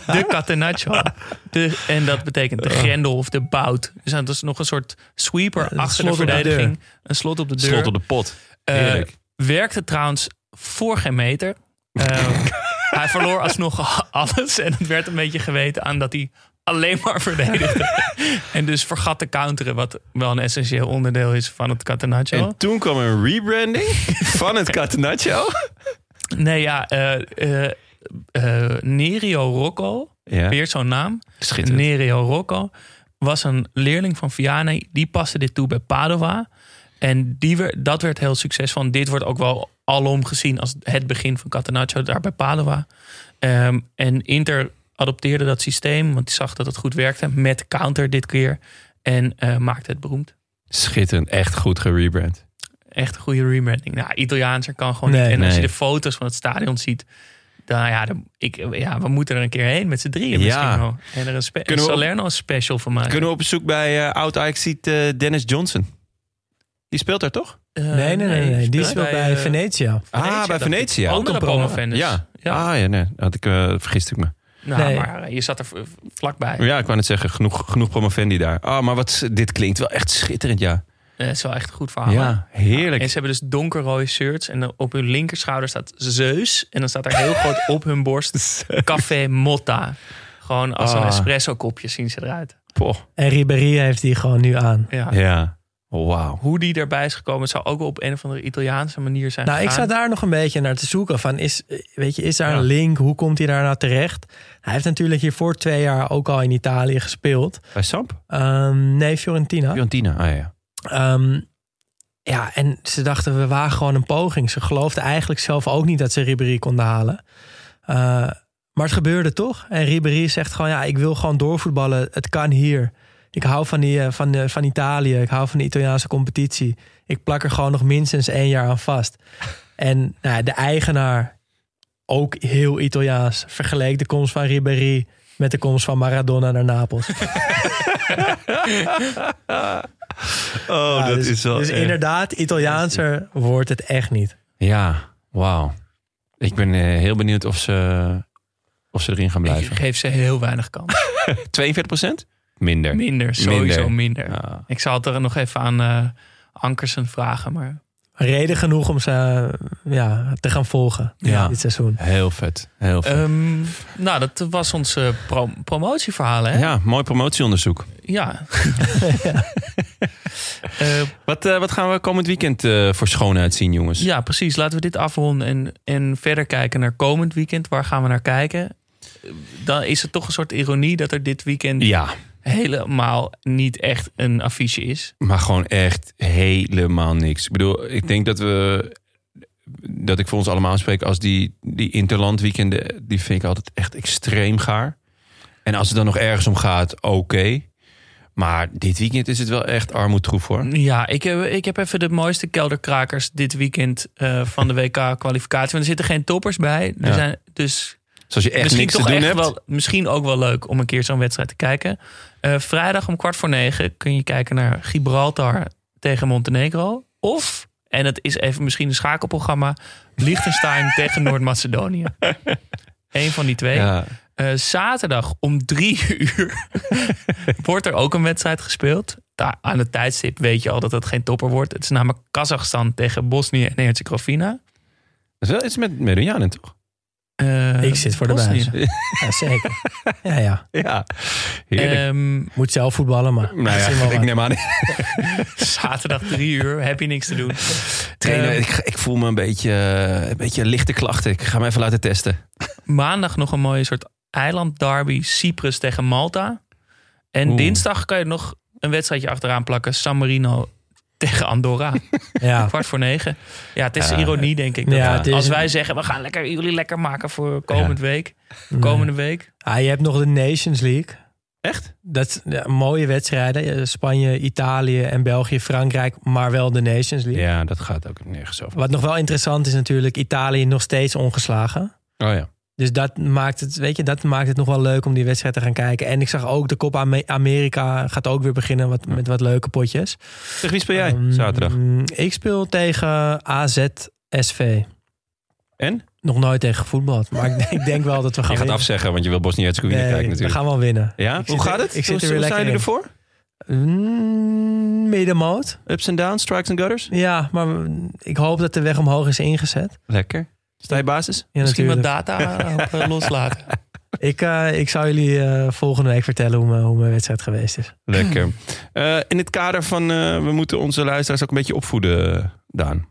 de Catenaccio. De, en dat betekent de grendel of de bout. Dus dat is nog een soort sweeper achter de verdediging. een slot op de deur. Slot op de pot. Eh, werkte trouwens voor geen meter. Eh, hij verloor alsnog alles. En het werd een beetje geweten aan dat hij alleen maar verdedigde. en dus vergat te counteren. Wat wel een essentieel onderdeel is van het Catenaccio. En toen kwam een rebranding van het Catenaccio. Nee, ja. eh, Nerio Rocco. Ja, Weer zo'n naam. schitterend. Nerio Rocco was een leerling van Vianney. Die paste dit toe bij Padova. En die werd, dat werd heel succesvol. Dit wordt ook wel alom gezien als het begin van Catenaccio daar bij Padova. Ehm, en Inter adopteerde dat systeem, want die zag dat het goed werkte. Met counter dit keer. En eh, maakte het beroemd. Schitterend. Echt goed gerebrand. Echt een goede rebranding. Nou, Italiaanser kan gewoon Nee, niet. En als je de foto's van het stadion ziet... Dan, ja, dan, ik, ja, we moeten er een keer heen met z'n drieën Ja. misschien wel. En er een, spe- een Kunnen we op- Salerno special van maken. Kunnen we op bezoek bij eh oud ajax Dennis Johnson? Die speelt daar toch? Eh, Nee, nee, nee. nee. Die speelt bij eh, Venetia. ah, bij. Venetia. Andere Ook een promo- promovendus. Ja. ja. Ah ja, nee. Had ik, eh vergist ik me. Nou, Nee. maar je zat er vlakbij. Ja, ik wou net zeggen, genoeg, genoeg promovendi daar. Ah, maar wat, dit klinkt wel echt schitterend, ja. Dat is wel echt een goed verhaal. Ja, heerlijk. En ze hebben dus donkerrode shirts. En op hun linkerschouder staat Zeus. En dan staat er heel groot op hun borst Café Motta. Gewoon als een Ah. espresso kopje zien ze eruit. Poh. En Ribéry heeft die gewoon nu aan. Ja. Ja. Oh, wauw. Hoe die erbij is gekomen, het zou ook wel op een of andere Italiaanse manier zijn Nou, ik zat daar nog een beetje naar te zoeken. Van is, weet je, is daar Ja. een link? Hoe komt hij daar nou terecht? Hij heeft natuurlijk hiervoor twee jaar ook al in Italië gespeeld. Bij Samp? Ehm, nee, Fiorentina. Fiorentina, ah ja. Ehm, ja, en ze dachten, we wagen gewoon een poging. Ze geloofden eigenlijk zelf ook niet dat ze Ribéry konden halen. Eh, maar het gebeurde toch. En Ribéry zegt gewoon, ja, ik wil gewoon doorvoetballen. Het kan hier. Ik hou van, die, eh, van, eh, van Italië. Ik hou van de Italiaanse competitie. Ik plak er gewoon nog minstens één jaar aan vast. En nou, ja, de eigenaar, ook heel Italiaans, vergeleek de komst van Ribéry met de komst van Maradona naar Napels. Oh, Ja, dat dus, is wel dus echt- inderdaad, Italiaanser wordt het echt niet. Ja, wauw. Ik ben eh, heel benieuwd of ze, of ze erin gaan Ik blijven. geef ze heel weinig kans. 42 procent? Minder. Minder, sowieso minder. Ja. Ik zal het er nog even aan eh Ankersen vragen. Maar Reden genoeg om ze eh, ja, te gaan volgen Ja. dit seizoen. Heel vet. Heel vet. Ehm, nou, dat was ons eh, pro- promotieverhaal, hè? ja, mooi promotieonderzoek. Ja. Eh, Wat, eh, wat gaan we komend weekend eh, voor schoonheid zien, jongens? ja, precies. Laten we dit afronden en, en verder kijken naar komend weekend. Waar gaan we naar kijken? Dan is het toch een soort ironie dat er dit weekend Ja, helemaal niet echt een affiche is. maar gewoon echt helemaal niks. Ik bedoel, ik denk dat we... Dat ik voor ons allemaal spreek als die, die interland weekenden... die vind ik altijd echt extreem gaar. En als het dan nog ergens om gaat, oké. Maar dit weekend is het wel echt armoedtroef, hoor. Ja, ik heb, ik heb even de mooiste kelderkrakers dit weekend eh, van de WK-kwalificatie. Want er zitten geen toppers bij. Er Ja. zijn Dus als je echt misschien niks te doen echt hebt... wel, misschien ook wel leuk om een keer zo'n wedstrijd te kijken. Eh, vrijdag om kwart voor negen kun je kijken naar Gibraltar tegen Montenegro. Of, en het is even misschien een schakelprogramma, Liechtenstein tegen Noord-Macedonië. Eén van die twee. Ja, Eh, zaterdag om drie uur wordt er ook een wedstrijd gespeeld. Daar, aan het tijdstip weet je al dat het geen topper wordt. Het is namelijk Kazachstan tegen Bosnië en Herzegovina. dat is wel iets met Meridianen, toch? Eh, Ik zit voor de buis. Ja, zeker. Ja, ja. Ja. Ehm, Moet zelf voetballen, maar nou ja, ik neem aan... zaterdag drie uur, heb je niks te doen. Trainer, Eh, ik, ik voel me een beetje, een beetje lichte klachten. Ik ga hem even laten testen. maandag nog een mooie soort eiland derby. Cyprus tegen Malta. En Oeh. dinsdag kan je nog een wedstrijdje achteraan plakken. San Marino tegen Andorra. Ja. Kwart voor negen. Ja, het is Ja. ironie denk ik. dat Ja, is- als wij zeggen, we gaan lekker, jullie lekker maken voor komend week. Komende week. Ah, je hebt nog de Nations League. Echt? Dat mooie wedstrijden. Eh, Spanje, Italië en België, Frankrijk. Maar wel de Nations League. Ja, dat gaat ook nergens over. Wat nog wel interessant is natuurlijk, Italië nog steeds ongeslagen. Oh ja. Dus dat maakt het, weet je, dat maakt het nog wel leuk om die wedstrijd te gaan kijken. En ik zag ook de Copa Ame- Amerika gaat ook weer beginnen wat, met wat leuke potjes. Tegen wie speel jij Ehm, zaterdag? Ik speel tegen AZ SV. En? Nog nooit tegen gevoetbald. Maar ik, denk- ik denk wel dat we gaan Je gaat winnen. afzeggen, want je wil Bosnië-Herzegovina Nee, kijken we natuurlijk. gaan wel winnen. Ja? Ik Hoe er- gaat het? ik zit er Hoe- weer hoe lekker zijn jullie ervoor? Mm, middenmoot. Ups en downs, strikes en gutters? Ja, maar ik hoop dat de weg omhoog is ingezet. Lekker. Sta je basis? Ja, Misschien wat data op, eh, loslaten. Ik, eh, ik zou jullie eh, volgende week vertellen hoe, mijn- hoe mijn wedstrijd geweest is. Lekker. Eh, in het kader van, eh, we moeten onze luisteraars ook een beetje opvoeden, Daan.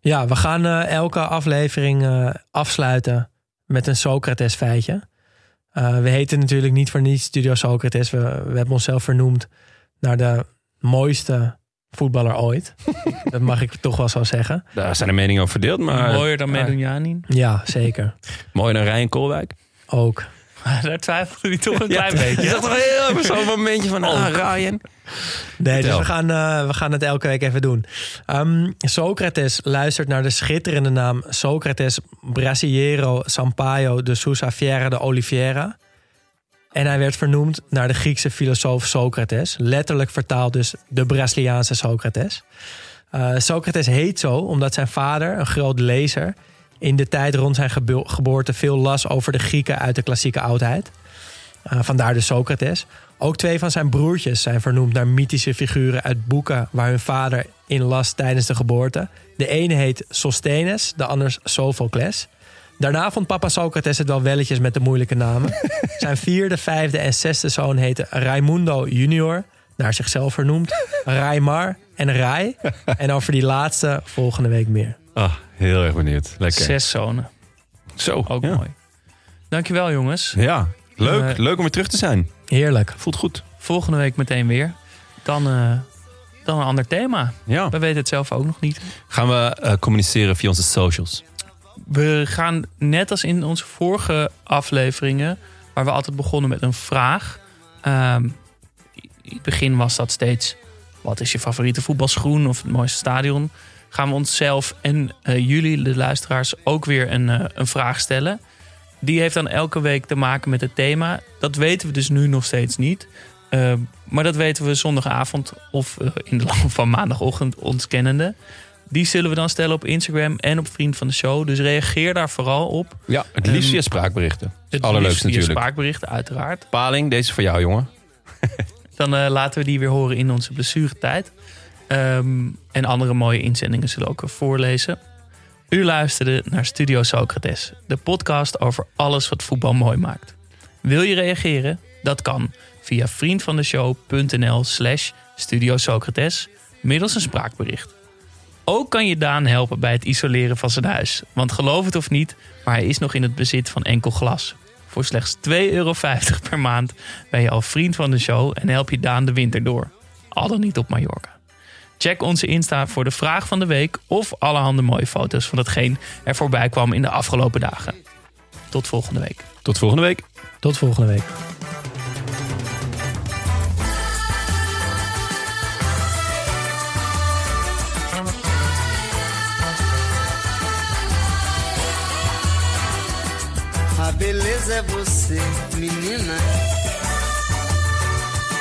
Ja, we gaan eh, elke aflevering eh, afsluiten met een Socrates feitje. Eh, we heten natuurlijk niet voor niets Studio Socrates. We, we hebben onszelf vernoemd naar de mooiste voetballer ooit. dat mag ik toch wel zo zeggen. Daar zijn de meningen over verdeeld, maar Mooier dan Medunjanin. Ja, zeker. mooier dan Ryan Koolwijk. Ook. Daar twijfelde hij toch een klein beetje. Je zag toch heel even zo'n momentje van, ah, Ryan. Nee, dus we gaan, eh, we gaan het elke week even doen. Ehm, Socrates luistert naar de schitterende naam Socrates Brasileiro Sampaio de Sousa Vieira de Oliveira. En hij werd vernoemd naar de Griekse filosoof Socrates. Letterlijk vertaald dus de Braziliaanse Socrates. Eh, Socrates heet zo omdat zijn vader, een groot lezer... in de tijd rond zijn gebo- geboorte veel las over de Grieken uit de klassieke oudheid. Eh, vandaar de Socrates. Ook twee van zijn broertjes zijn vernoemd naar mythische figuren uit boeken waar hun vader in las tijdens de geboorte. De ene heet Sosthenes, de ander Sophocles. Daarna vond papa Socrates het wel welletjes met de moeilijke namen. zijn vierde, vijfde en zesde zoon heten Raimundo junior, naar zichzelf vernoemd. Raimar en Rai. En over die laatste volgende week meer. Ah, heel erg benieuwd. Lekker. Zes zonen. Zo, Ook ja. mooi. Dankjewel jongens. Ja, leuk. Eh, leuk om weer terug te zijn. Heerlijk. Voelt goed. Volgende week meteen weer. Dan, eh, dan een ander thema. Ja. We weten het zelf ook nog niet. Gaan we eh, communiceren via onze socials. We gaan net als in onze vorige afleveringen, waar we altijd begonnen met een vraag. Ehm, in het begin was dat steeds: wat is je favoriete voetbalschoen of het mooiste stadion? Gaan we onszelf en eh, jullie, de luisteraars, ook weer een, eh, een vraag stellen. Die heeft dan elke week te maken met het thema. Dat weten we dus nu nog steeds niet. Ehm, maar dat weten we zondagavond of eh, in de loop van maandagochtend ontkennende. Die zullen we dan stellen op Instagram en op Vriend van de Show. Dus reageer daar vooral op. Ja, het liefst Ehm, via spraakberichten. Het Allerleukste natuurlijk. spraakberichten, uiteraard. Paling, deze is voor jou, jongen. Dan eh, laten we die weer horen in onze blessuretijd. Ehm en andere mooie inzendingen zullen we ook voorlezen. U luisterde naar Studio Socrates, de podcast over alles wat voetbal mooi maakt. Wil je reageren? Dat kan via vriendvandeshow.nl slash Studio Socrates middels een spraakbericht. Ook kan je Daan helpen bij het isoleren van zijn huis. Want geloof het of niet, maar hij is nog in het bezit van enkel glas. Voor slechts 2,50 euro per maand ben je al vriend van de show en help je Daan de winter door. Al dan niet op Mallorca. Check onze Insta voor de vraag van de week of allerhande mooie foto's van hetgeen er voorbij kwam in de afgelopen dagen. Tot volgende week. Tot volgende week. Tot volgende week. Beleza é você, menina,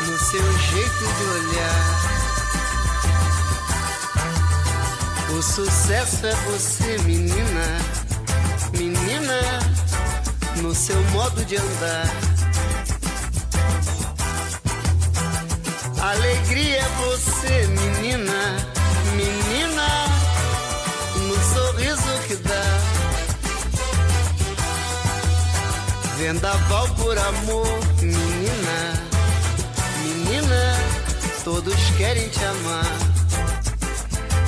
no seu jeito de olhar. O sucesso é você, menina, menina, no seu modo de andar. Alegria é você, menina, Vendaval por amor, menina, menina, todos querem te amar.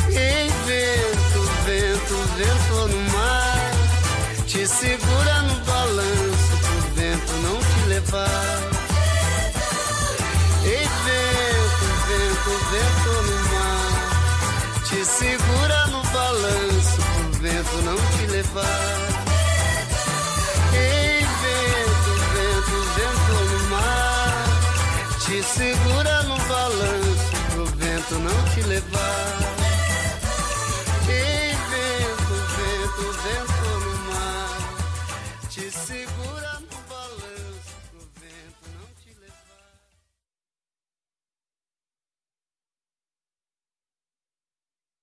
Ei, vento, vento, vento no mar, te segura no balanço pro vento não te levar. Ei, vento, vento, vento no mar, te segura no balanço pro vento não te levar.